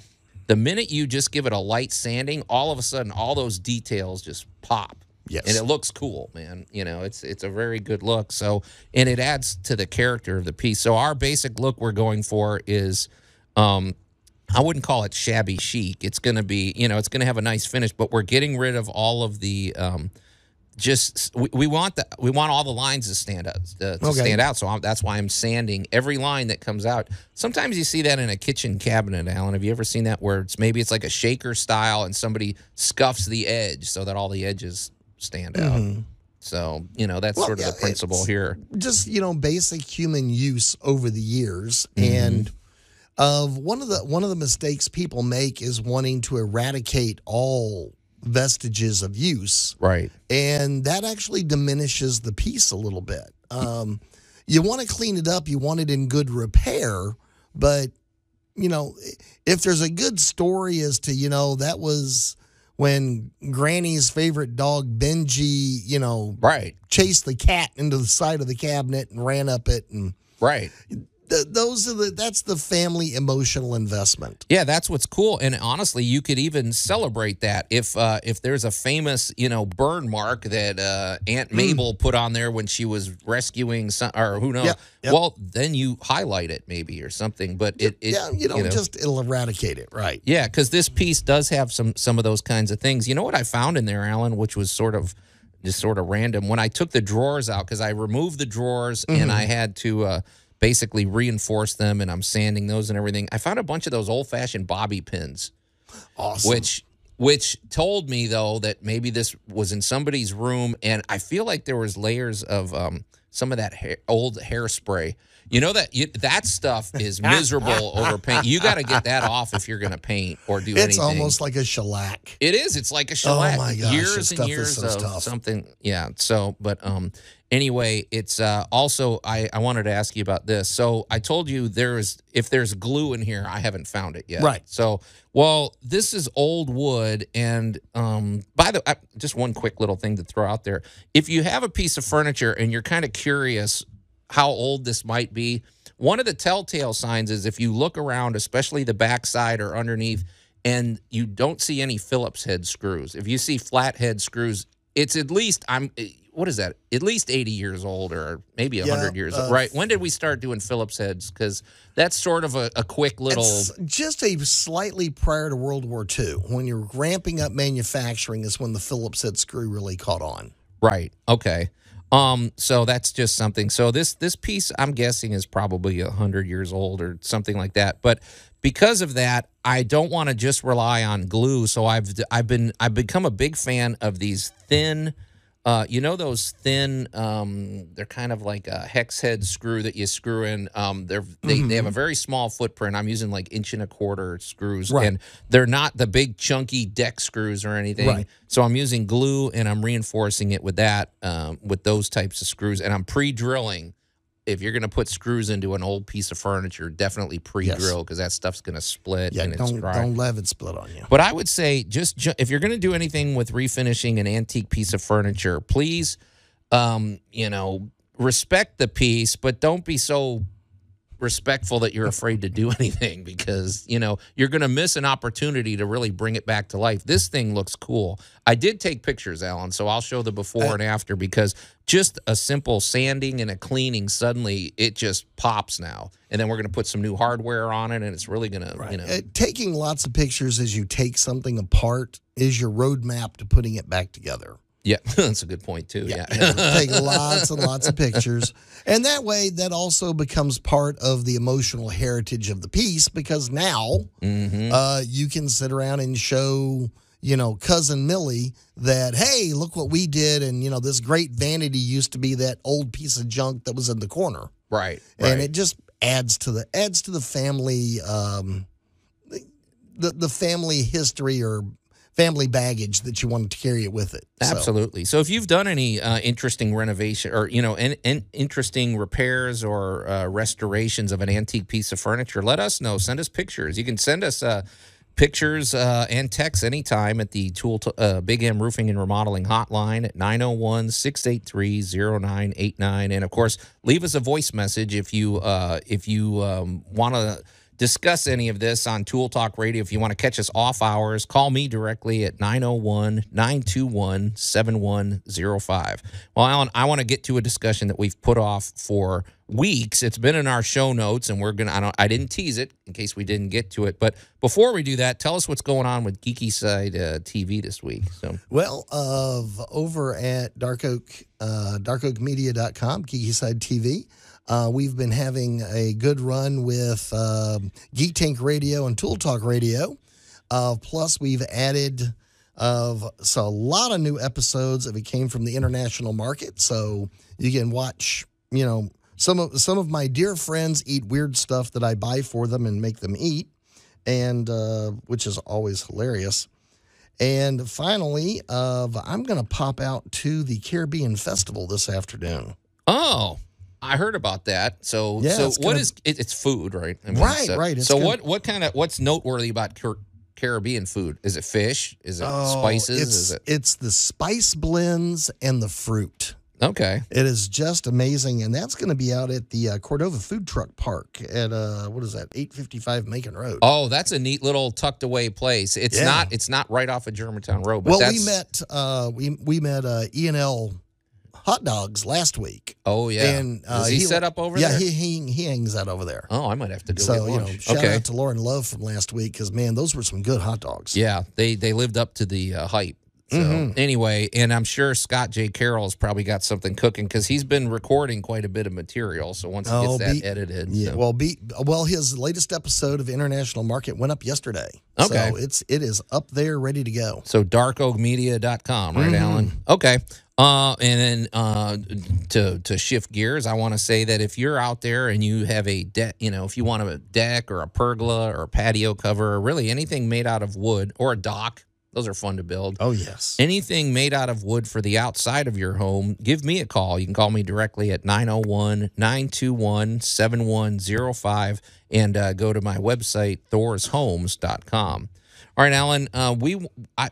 the minute you just give it a light sanding, all of a sudden all those details just pop. Yes. And it looks cool, man. You know, it's it's a very good look. So and it adds to the character of the piece. So our basic look we're going for is um I wouldn't call it shabby chic. It's going to be, you know, it's going to have a nice finish, but we're getting rid of all of the um just we, we want the we want all the lines to stand out uh, to Okay. stand out. So I'm, that's why I'm sanding every line that comes out. Sometimes you see that in a kitchen cabinet, Alan. Have you ever seen that where it's maybe it's like a shaker style and somebody scuffs the edge so that all the edges stand out. So you know that's Well, sort of yeah, the principle here. just you know basic human use over the years and of one of the one of the mistakes people make is wanting to eradicate all vestiges of use Right. and that actually diminishes the piece a little bit um, you want to clean it up you want it in good repair but you know if there's a good story as to you know that was when granny's favorite dog benji you know Right. chased the cat into the side of the cabinet and ran up it and Right. Th- those are the that's the family emotional investment. Yeah, that's what's cool. And honestly, you could even celebrate that if uh, if there's a famous you know burn mark that uh, Aunt Hmm. Mabel put on there when she was rescuing some, or who knows. Well, then you highlight it maybe or something. But it, it yeah, you know, just it'll eradicate it, right? Yeah, because this piece does have some some of those kinds of things. You know what I found in there, Alan, which was sort of just sort of random. When I took the drawers out, because I removed the drawers and I had to uh, basically reinforce them, and I'm sanding those and everything. I found a bunch of those old fashioned bobby pins, Awesome. which which told me though that maybe this was in somebody's room, and I feel like there was layers of um, some of that hair, old hairspray. You know that you, that stuff is miserable over paint. You got to get that off if you're going to paint or do it's anything. It's almost like a shellac. It is. It's like a shellac. Oh my gosh, years and years so of tough. something. Yeah. So, but um, anyway, it's uh also I I wanted to ask you about this. So I told you there is if there's glue in here, I haven't found it yet. Right. So well, this is old wood, and um, by the I, just one quick little thing to throw out there: if you have a piece of furniture and you're kind of curious how old this might be. One of the telltale signs is if you look around, especially the backside or underneath, and you don't see any Phillips head screws. If you see flat head screws, it's at least I'm what is that? At least 80 years old or maybe 100 Yeah, years uh, old. Right. When did we start doing Phillips heads? Because that's sort of a, a quick little. It's just a slightly prior to World War II. When you're ramping up manufacturing is when the Phillips head screw really caught on. Right. Okay. Um. So that's just something. So this this piece, I'm guessing, is probably a hundred years old or something like that. But because of that, I don't want to just rely on glue. So I've I've been I've become a big fan of these thin. Uh, you know those thin, um, they're kind of like a hex head screw that you screw in. Um, they're they, they have a very small footprint. I'm using like inch and a quarter screws, Right. and they're not the big chunky deck screws or anything. Right. So I'm using glue and I'm reinforcing it with that, um, with those types of screws, and I'm pre-drilling. If you're going to put screws into an old piece of furniture, definitely pre-drill because that stuff's going to split Yeah, and it's don't don't let it split on you. But I would say just ju- if you're going to do anything with refinishing an antique piece of furniture, please, um, you know, respect the piece, but don't be so respectful that you're afraid to do anything because you know you're going to miss an opportunity to really bring it back to life. This thing looks cool. I did take pictures, Alan, so I'll show the before and after because just a simple sanding and a cleaning suddenly it just pops now. And then we're going to put some new hardware on it and it's really going to, you know. Uh, taking lots of pictures as you take something apart is your roadmap to putting it back together. Yeah, that's a good point too. Yeah. take lots and lots of pictures. And that way, that also becomes part of the emotional heritage of the piece because now Mm-hmm. uh, you can sit around and show, you know, cousin Millie that, hey, look what we did. And, you know, this great vanity used to be that old piece of junk that was in the corner. right. And right. it just adds to the adds to the family um, the the family history or family baggage that you want to carry it with it. So- Absolutely. So if you've done any uh, interesting renovation or you know, an, an interesting repairs or uh, restorations of an antique piece of furniture, let us know. Send us pictures. You can send us uh, pictures uh, and text anytime at the Tool to, uh, Big M Roofing and Remodeling hotline at 901-683-0989 and of course, leave us a voice message if you uh, if you um, want to discuss any of this on Tool Talk Radio. If you want to catch us off hours, call me directly at 901 921 7105. Well, Alan, I want to get to a discussion that we've put off for weeks. It's been in our show notes, and we're going to, I didn't tease it in case we didn't get to it. But before we do that, tell us what's going on with Geeky Side uh, TV this week. So, Well, of over at Dark Oak, uh, darkoakmedia.com, Geeky Side TV, uh, we've been having a good run with um Geek Tank Radio and Tool Talk Radio. Uh, plus, we've added of so a lot of new episodes if it came from the international market. So you can watch, you know, some of some of my dear friends eat weird stuff that I buy for them and make them eat, and uh, which is always hilarious. And finally, uh, I'm going to pop out to the Caribbean Festival this afternoon. oh, I heard about that. So, Yeah, so what is it, it's food, right? I Right, so, right, So, what what kind of what's noteworthy about Car- Caribbean food? Is it fish? Is it spices? Oh, It's, Is it it's the spice blends and the fruit. Okay. It is just amazing, and that's going to be out at the uh, Cordova Food Truck Park at uh, what is that, eight fifty five Macon Road. Oh, that's a neat little tucked away place. It's Yeah. not. It's not right off of Germantown Road. But well, we met uh, we we met uh, E and L Hot Dogs last week. Oh yeah. and uh, Is he, set up over yeah, there? he, he he hangs out over there. oh, I might have to go so you know, shout okay. out to Lauren Love from last week because man, those were some good hot dogs. Yeah, they they lived up to the uh, hype. So Mm-hmm. anyway, and I'm sure Scott J. Carroll has probably got something cooking because he's been recording quite a bit of material. So once he Oh, gets that be- edited, Yeah, so- well, be well. His latest episode of International Market went up yesterday. Okay. so it's it is up there, ready to go. So darkoakmedia.com, right, Mm-hmm. Alan? Okay. Uh, and then uh, to to shift gears, I want to say that if you're out there and you have a deck, you know, if you want a deck or a pergola or a patio cover, or really anything made out of wood or a dock, those are fun to build. Oh yes, Anything made out of wood for the outside of your home, give me a call. You can call me directly at 901 921 7105 and uh, go to my website, thorshomes.com. All right, Alan, uh, we I,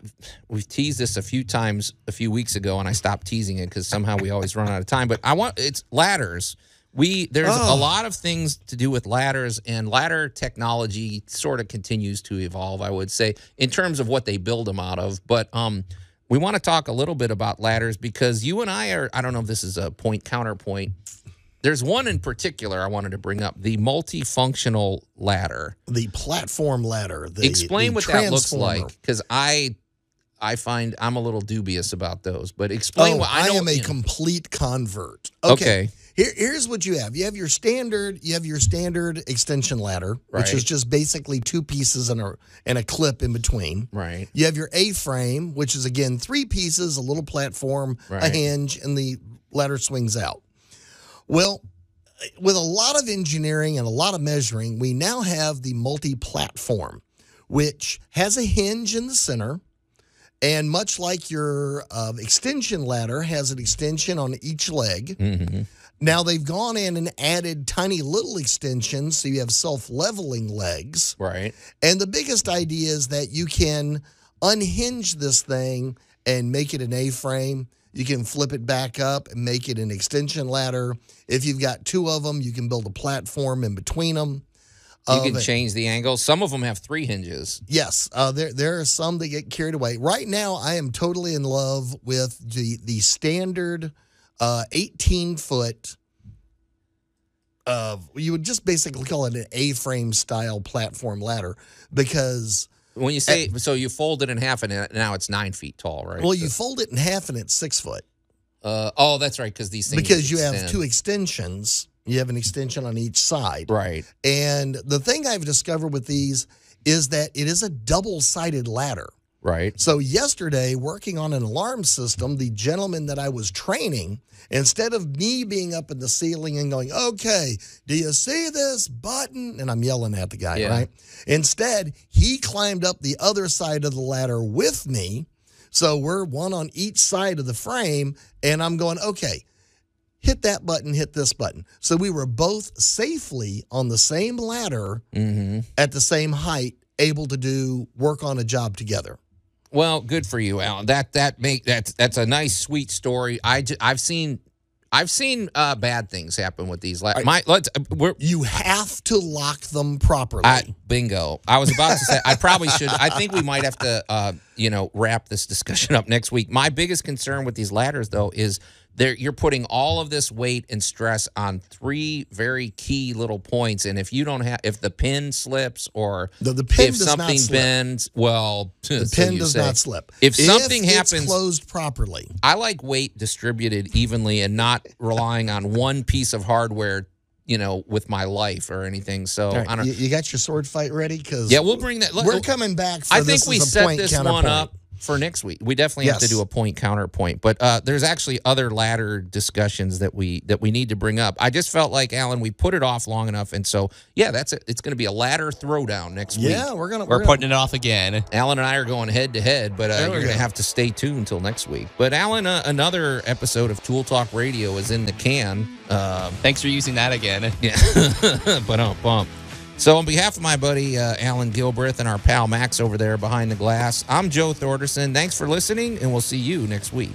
we've teased this a few times a few weeks ago, and I stopped teasing it because somehow we always run out of time. But I want it's ladders. We there's a lot of things to do with ladders, and ladder technology sort of continues to evolve. I would say in terms of what they build them out of, but um, we want to talk a little bit about ladders because you and I are. I don't know if this is a point counterpoint. There's one in particular I wanted to bring up: the multifunctional ladder. the platform ladder. The, Explain the what that looks like, because I, I find I'm a little dubious about those. But explain Oh, what I, I, am a you know. complete convert. Okay. Here, here's what you have. You have your standard. You have your standard extension ladder, which is just basically two pieces and a and a clip in between. Right. You have your A-frame, which is again three pieces, a little platform, a hinge, and the ladder swings out. Well, with a lot of engineering and a lot of measuring, we now have the multi-platform, which has a hinge in the center. And much like your uh, extension ladder has an extension on each leg, Mm-hmm. Now they've gone in and added tiny little extensions so you have self leveling legs. Right. And the biggest idea is that you can unhinge this thing and make it an A frame. You can flip it back up and make it an extension ladder. If you've got two of them, you can build a platform in between them. You can change the angle. Some of them have three hinges. Yes, uh, there there are some that get carried away. Right now, I am totally in love with the the standard uh, 18 foot of you would just basically call it an A frame style platform ladder because When you say so, you fold it in half, and now it's nine feet tall, right? well you fold it in half and it's six foot Uh, oh, that's right, because these things because you have two extensions. You have an extension on each side. Right. And the thing I've discovered with these is that it is a double sided ladder. Right. So, yesterday, working on an alarm system, the gentleman that I was training, instead of me being up in the ceiling and going, okay, do you see this button? And I'm yelling at the guy, Yeah. right? Instead, he climbed up the other side of the ladder with me. So, we're one on each side of the frame. And I'm going, okay, hit that button, hit this button. So, we were both safely on the same ladder Mm-hmm. at the same height, able to do work on a job together. Well, good for you, Alan. That that make that's that's a nice, sweet story. I I've seen. I've seen uh, bad things happen with these. La- my let's uh, You have to lock them properly. I, bingo. I was about to say I probably should. I think we might have to, uh, you know, wrap this discussion up next week. My biggest concern with these ladders, though, is there you're putting all of this weight and stress on three very key little points, and if you don't have, if the pin slips or The- the pin if does not something slip. bends, well, the pin does not slip. If something it's happens, closed properly. I like weight distributed evenly and not relying on one piece of hardware, you know, with my life or anything. So All right, I don't. you, you got your sword fight ready? Because Yeah, we'll bring that- We're coming back. For I this think we set point this one up for next week. We definitely have to do a point counterpoint, but uh, there's actually other ladder discussions that we that we need to bring up. I just felt like Alan, we put it off long enough, and so yeah, that's it. It's going to be a ladder throwdown next week. Yeah, we're gonna. We're gonna- putting it off again. Alan and I are going head to head, but uh, you're going to have to stay tuned until next week. But Alan, uh, another episode of Tool Talk Radio is in the can. Um, Thanks for using that again. yeah, but um, bump. So, on behalf of my buddy uh, Alan Gilbreth and our pal Max over there behind the glass, I'm Joe Thorderson. Thanks for listening, and we'll see you next week.